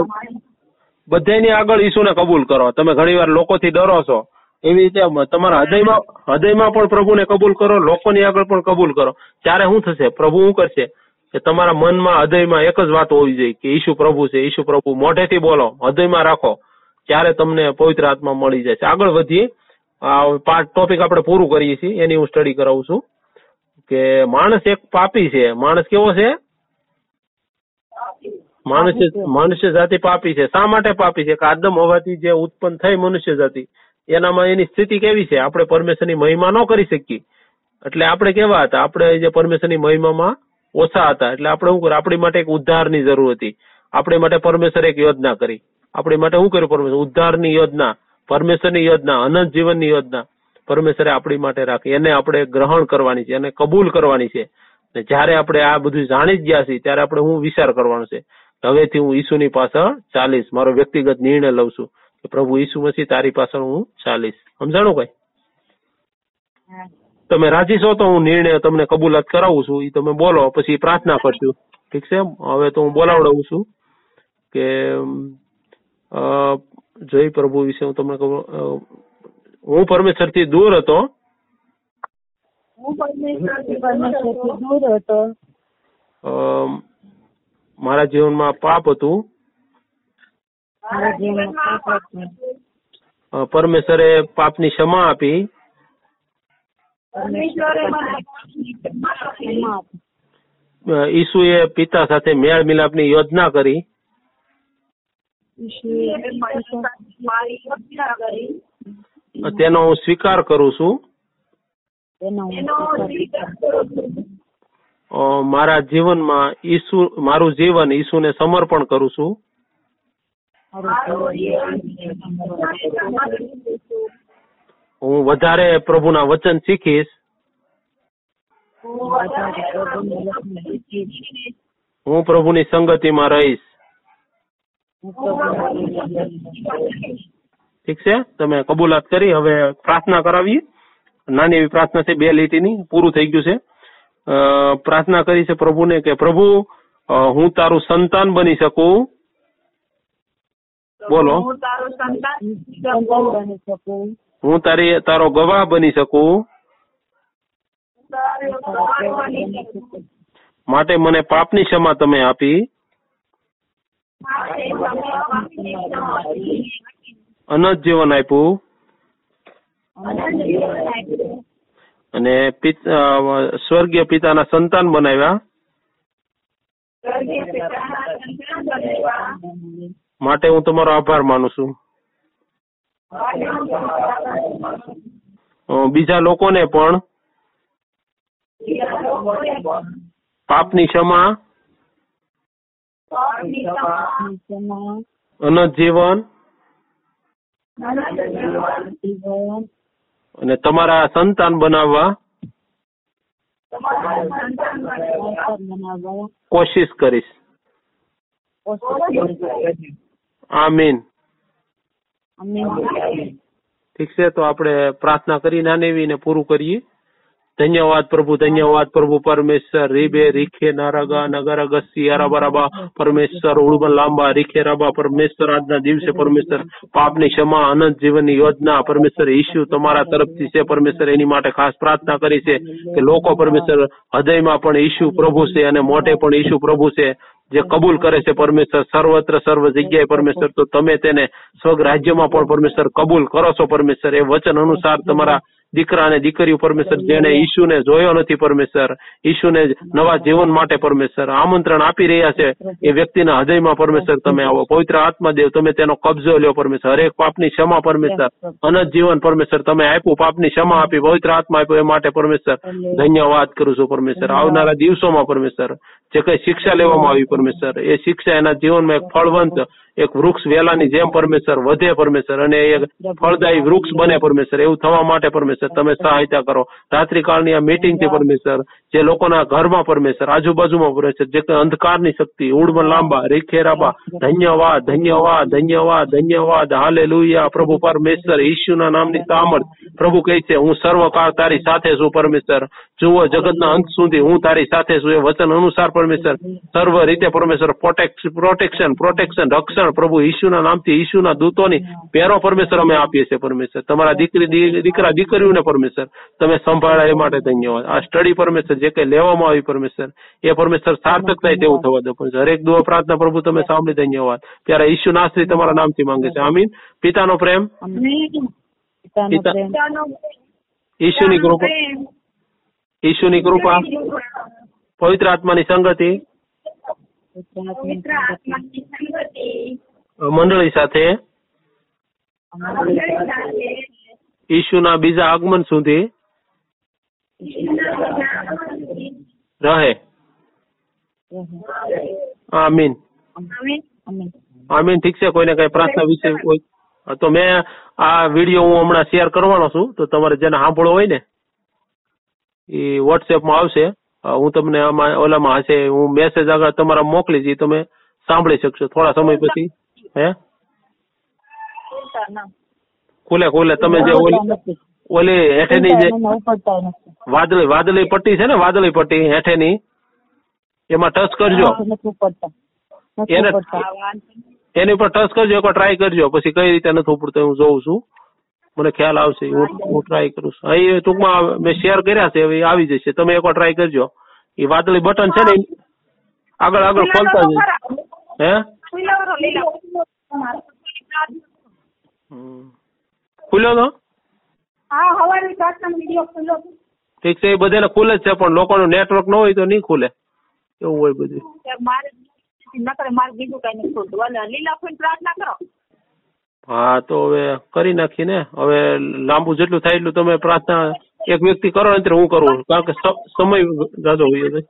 S2: બધાની આગળ ઈસુને કબૂલ કરો. તમે ઘણીવાર લોકોથી ડરો છો. એવી રીતે તમારા હૃદયમાં હૃદયમાં પણ પ્રભુને કબૂલ કરો લોકોની આગળ પણ કબૂલ કરો. ત્યારે શું થશે? પ્રભુ શું કરશે? કે તમારા મનમાં હૃદયમાં એક જ વાત હોવી જોઈએ કે ઈશુ પ્રભુ છે ઈશુ પ્રભુ. મોઢેથી બોલો હૃદયમાં રાખો. ત્યારે તમને પવિત્ર આત્મા મળી જશે આગળ વધીએ. પાર્ટ ટોપિક આપણે પૂરું કરીએ છીએ, એની હું સ્ટડી કરાવું છું. કે માણસ એક પાપી છે. માણસ કેવો છે? મનુષ્ય મનુષ્ય જાતિ પાપી છે. શા માટે પાપી છે? કે આદમ હોવાથી જે ઉત્પન્ન થઈ મનુષ્ય જાતિ, એનામાં એની સ્થિતિ કેવી છે? આપણે પરમેશ્વરની મહિમા ન કરી શકીએ. એટલે આપણે કેવા હતા? આપણે જે પરમેશ્વરની મહિમામાં ઓછા હતા. એટલે આપણે શું કર્યું? આપણી માટે એક ઉદ્ધારની જરૂર હતી. આપણી માટે પરમેશ્વરે એક યોજના કરી. આપણી માટે શું કર્યું? પરમેશ્વર ઉદ્ધારની યોજના. પરમેશ્વરની યોજના અનંત જીવનની યોજના પરમેશ્વરે આપણી માટે રાખી. એને આપણે ગ્રહણ કરવાની છે એને કબૂલ કરવાની છે. ને જ્યારે આપણે આ બધું જાણી જ ગયા છીએ ત્યારે આપણે હું વિચાર કરવાનો છે હવેથી હું ઈસુની પાછળ ચાલીશ. મારો વ્યક્તિગત નિર્ણય લઉં છું કે પ્રભુ ઈસુ મસીહ તારી પાછળ હું ચાલીશ. સમજાણું કઈ? તમે રાજી છો તો હું નિર્ણય તમને કબૂલાત કરાવું છું એ તમે બોલો પછી પ્રાર્થના કરજો ઠીક છે? હવે તો હું બોલાવડાવું છું કે જય પ્રભુ વિશે હું તમને કહું હું પરમેશ્વરથી દૂર હતો.
S4: હું પરમેશ્વરથી
S1: પરમેશ્વરથી દૂર હતો.
S2: મારા જીવનમાં પાપ હતું. પરમેશ્વરે પાપની ક્ષમા આપી.
S4: પરમેશ્વરે
S2: ઈસુએ પિતા સાથે મેળ મિલાપની યોજના કરી
S1: ઈશ્વરે
S4: મારી યોજના કરી
S2: તેનો હું સ્વીકાર કરું છું.
S1: તેનો હું
S4: એનો
S1: સ્વીકાર
S4: સ્વીકાર કરું છું.
S2: અ, મારા જીવનમાં ઈસુ મારું જીવન ઈસુને સમર્પણ કરું છું. હું વધારે પ્રભુના વચન શીખીશ.
S1: વધારે પ્રભુનું વચન શીખીશ.
S2: હું પ્રભુની સંગતિમાં રહીશ
S1: હું પ્રભુનું વચન શીખીશ.
S2: ઠીક છે? તમે કબૂલાત કરી હવે પ્રાર્થના કરાવીએ. નાની એવી પ્રાર્થના છે બે લીટીની પૂરું થઈ ગયું છે. પ્રાર્થના કરી છે પ્રભુને કે પ્રભુ હું તારું સંતાન બની શકું. બોલો.
S4: હું તારું સંતાન
S1: સંતાન બની શકું.
S2: હું તારી ગવાહ બની શકું. માટે મને પાપની ક્ષમા તમે આપી. અનંત જીવન આપ્યું. અને સ્વર્ગીય પિતાના સંતાન બનાવ્યા. માટે હું તમારો આભાર માનું છું બીજા લોકોને પણ પાપની ક્ષમા
S4: પાપની ક્ષમા,
S1: ક્ષમા,
S2: અનંત જીવન?
S4: અનંત જીવન,
S1: જીવન,
S2: અને તમારા સંતાન બનાવવા? કોશિશ કરીશ. આમીન. ઠીક છે તો આપણે પ્રાર્થના કરી નાની ને પૂરું કરીએ. ધન્યવાદ પ્રભુ ધન્યવાદ પ્રભુ પરમેશ્વર રીબે રીખે નારાગા નગરગસી અરાબરાબા પરમેશ્વર ઉડબન લાંબા રીખે રાબા પરમેશ્વર આજના દિવસે પરમેશ્વર પાપની ક્ષમા અનંત જીવનની યોજના પરમેશ્વર ઈશ્યુ તમારા તરફથી છે, પરમેશ્વર, એની માટે ખાસ પ્રાર્થના કરી છે કે લોકો પરમેશ્વર હૃદયમાં પણ ઈશ્યુ પ્રભુ છે અને મોઢે પણ ઈશ્યુ પ્રભુ છે, જે કબૂલ કરે છે, પરમેશ્વર, સર્વત્ર, સર્વ જગ્યાએ પરમેશ્વર. તો તમે તેને સ્વર્ગ રાજ્યમાં પણ પરમેશ્વર કબૂલ કરો છો, પરમેશ્વર, એ વચન અનુસાર તમારા દીકરા અને દીકરીઓ પરમેશ્વર જેને ઈશુને જોયો નથી પરમેશ્વર ઈશુને નવા જીવન માટે પરમેશ્વર. આમંત્રણ આપી રહ્યા છે એ વ્યક્તિના હૃદયમાં પરમેશ્વર તમે આવો. પવિત્ર આત્માદેવ તમે તેનો કબજો લ્યો પરમેશ્વર. હરેક પાપની ક્ષમા પરમેશ્વર. અનંત જીવન પરમેશ્વર. તમે આપ્યું પાપની ક્ષમા આપી પવિત્ર આત્મા આપ્યો એ માટે પરમેશ્વર. ધન્યવાદ કરું છું પરમેશ્વર. આવનારા દિવસોમાં પરમેશ્વર. જે કઈ શિક્ષા લેવામાં આવી પરમેશ્વર, એ શિક્ષા એના જીવનમાં એક ફળવંત, એક વૃક્ષ વેલાની જેમ પરમેશ્વર વધે પરમેશ્વર અને એક ફળદાયી વૃક્ષ બને પરમેશ્વર, એવું થવા માટે પરમેશ્વર, તમે સહાયતા કરો. રાત્રિકાળની આ મીટિંગથી પરમેશ્વર, જે લોકોના ઘરમાં પરમેશ્વર, આજુબાજુમાં પરમેશ્વર, જે અંધકારની શક્તિ ઉડમાં લાંબા રીખેરાબા ધન્યવાદ ધન્યવાદ ધન્યવાદ ધન્યવાદ હાલે પ્રભુ પરમેશ્વર ઈશુના નામની સામર્થ. પ્રભુ કહે છે, હું સર્વકાળ તારી સાથે છું પરમેશ્વર. જુઓ જગતના અંત સુધી હું તારી સાથે છું. એ વચન અનુસાર પરમેશ્વર સર્વ રીતે પરમેશ્વર પ્રોટેક્શન પ્રોટેક્શન રક્ષણ પ્રભુ ઈશુના નામથી ઈશુના દૂતોની પહેરો પરમેશ્વર અમે આપીએ છીએ પરમેશ્વર. તમારા દીકરી દીકરા દીકરીઓને પરમેશ્વર. તમે સંભાળ્યા એ માટે ધન્યવાદ આ સ્ટડી પરમેશ્વર જે કઈ લેવામાં આવી પરમેશ્વર એ પરમેશ્વર સાર્થક થાય તેવું થવા દો. પરમેશ્વર હરેક દુઆ પ્રાર્થના પ્રભુ તમે સાંભળી ધન્યવાદ ત્યારે ઈશુ નાસ્ત્રી તમારા નામથી માંગે છે. આમીન. પિતાનો પ્રેમ.
S1: પિતાનો
S2: પિતા-
S1: પ્રેમ.
S2: ઈશુની કૃપા. ઈશુની કૃપા પવિત્ર આત્માની સંગતિ મંડળી સાથે ઈશુના બીજા આગમન સુધી રહે. આમીન.
S4: આમીન.
S2: ઠીક છે કોઈને કઈ પ્રાર્થના વિશે કોઈ તો મેં આ વીડિયો હું હમણાં શેર કરવાનો છું તો તમારે જેને સાંભળવો હોય ને એ વોટ્સએપમાં આવશે. હું તમને આમાં, ઓલામાં હશે. હું મેસેજ આગળ તમારા મોકલીશ એ તમે સાંભળી શકશો. થોડા સમય પછી. હે? ખુલે ખુલે. તમે જે ઓલી ઓલી હેઠેની જે વાદળી વાદળી પટ્ટી છે ને, વાદળી પટ્ટી હેઠેની, એમાં ટચ કરજો. એને-. એની ઉપર ટચ કરજો એકવાર ટ્રાય કરજો. પછી કઈ રીતે નથી ઉપડતો, હું જોઉં છું. મને ખ્યાલ આવશે હું ટ્રાય કરું છું. અહીં ટૂંકમાં મેં શેર કર્યા છે હવે આવી જશે. તમે એકવાર ટ્રાય કરજો. એ વાદળી બટન છે ને આગળ આગળ ખોલતા જાય હે. ખુલ્યો તો. ઠીક છે એ બધાને ખુલે જ છે પણ લોકોનું નેટવર્ક ન હોય તો નહીં ખુલે. એવું હોય બધું.
S4: મારે બીજું કઈ નહીં લીલા ફૂલ પ્રાર્થના કરો.
S2: હા, તો હવે કરી નાખી ને હવે લાંબુ જેટલું થાય એટલું તમે પ્રાર્થના એક વ્યક્તિ કરો ને હું કરું. કારણ કે સમય જાજો હોય છે.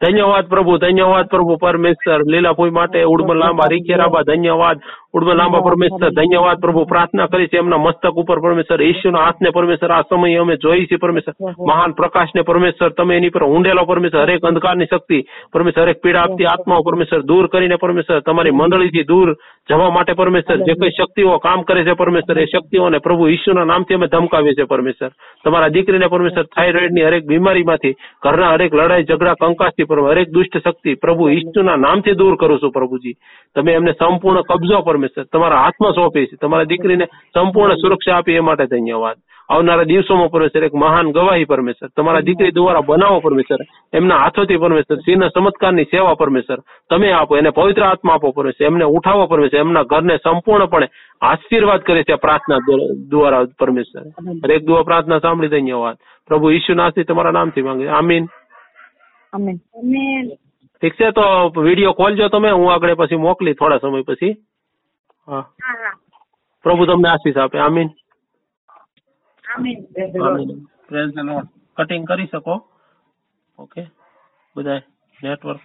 S2: ધન્યવાદ પ્રભુ ધન્યવાદ પ્રભુ પરમેશ્વર. લીલા ફૂઈ માટે ઉડમ લાંબા રીખે રાબા ધન્યવાદ. ઉડમાં લાંબા પરમેશ્વર ધન્યવાદ પ્રભુ પ્રાર્થના કરી છે એમના મસ્તક ઉપર પરમેશ્વર ઈશ્વરના હાથને પરમેશ્વર આ સમયે અમે જોઈ છે પરમેશ્વર મહાન પ્રકાશને પરમેશ્વર તમે એની પર ઊંડેલો પરમેશ્વર હરેક અંધકારની શક્તિ પરમેશ્વર હરેક પીડા આપતી આત્માઓ પરમેશ્વર દૂર કરીને પરમેશ્વર તમારી મંડળીથી દૂર જવા માટે પરમેશ્વર જે કઈ શક્તિઓ કામ કરે છે પરમેશ્વર એ શક્તિઓને પ્રભુ ઈશ્વરના નામથી અમે ધમકાવીએ છીએ પરમેશ્વર. તમારા દીકરીને પરમેશ્વર થાઇરોઇડની હરેક બીમારીમાંથી ઘરના હરેક લડાઈ ઝઘડા કંકાસથી પ્રભુ હરેક દુષ્ટ શક્તિ પ્રભુ ઈશ્વરના નામથી દૂર કરું છું પ્રભુજી. તમે એમને સંપૂર્ણ કબજો પરમેશ્વર તમારા હાથમાં સોંપી છે. તમારા દીકરીને સંપૂર્ણ સુરક્ષા આપી એ માટે ધન્યવાદ. આવનારા દિવસોમાં પરમેશ્વર એક મહાન ગવાહી પરમેશ્વર. તમારા દીકરી દ્વારા બનાવો પરમેશ્વર. એમના હાથોથી પરમેશ્વર. સિંહના ચમત્કારની સેવા પરમેશ્વર. તમે આપો એને પવિત્ર આત્મા આપો પરમેશ્વર. એમને ઉઠાવો પરમેશ્વર. એમના ઘરને સંપૂર્ણપણે આશીર્વાદ કરે છે પ્રાર્થના દ્વ- દ્વારા પરમેશ્વર. હરેક દુઆ પ્રાર્થના સાંભળી ધન્યવાદ. પ્રભુ ઈશુ નાસ્તી તમારા નામથી માંગે આમીન.
S1: આમીન.
S2: ઠીક છે તો વીડિયો ખોલજો તમે હું આગળ પછી મોકલી થોડા સમય પછી.
S4: હા.
S2: પ્રભુ તમને આશીષ આપે. Amen.
S4: Amen.
S2: Amen. Praise the lord cutting કરી શકો. ઓકે બધાય. નેટવર્ક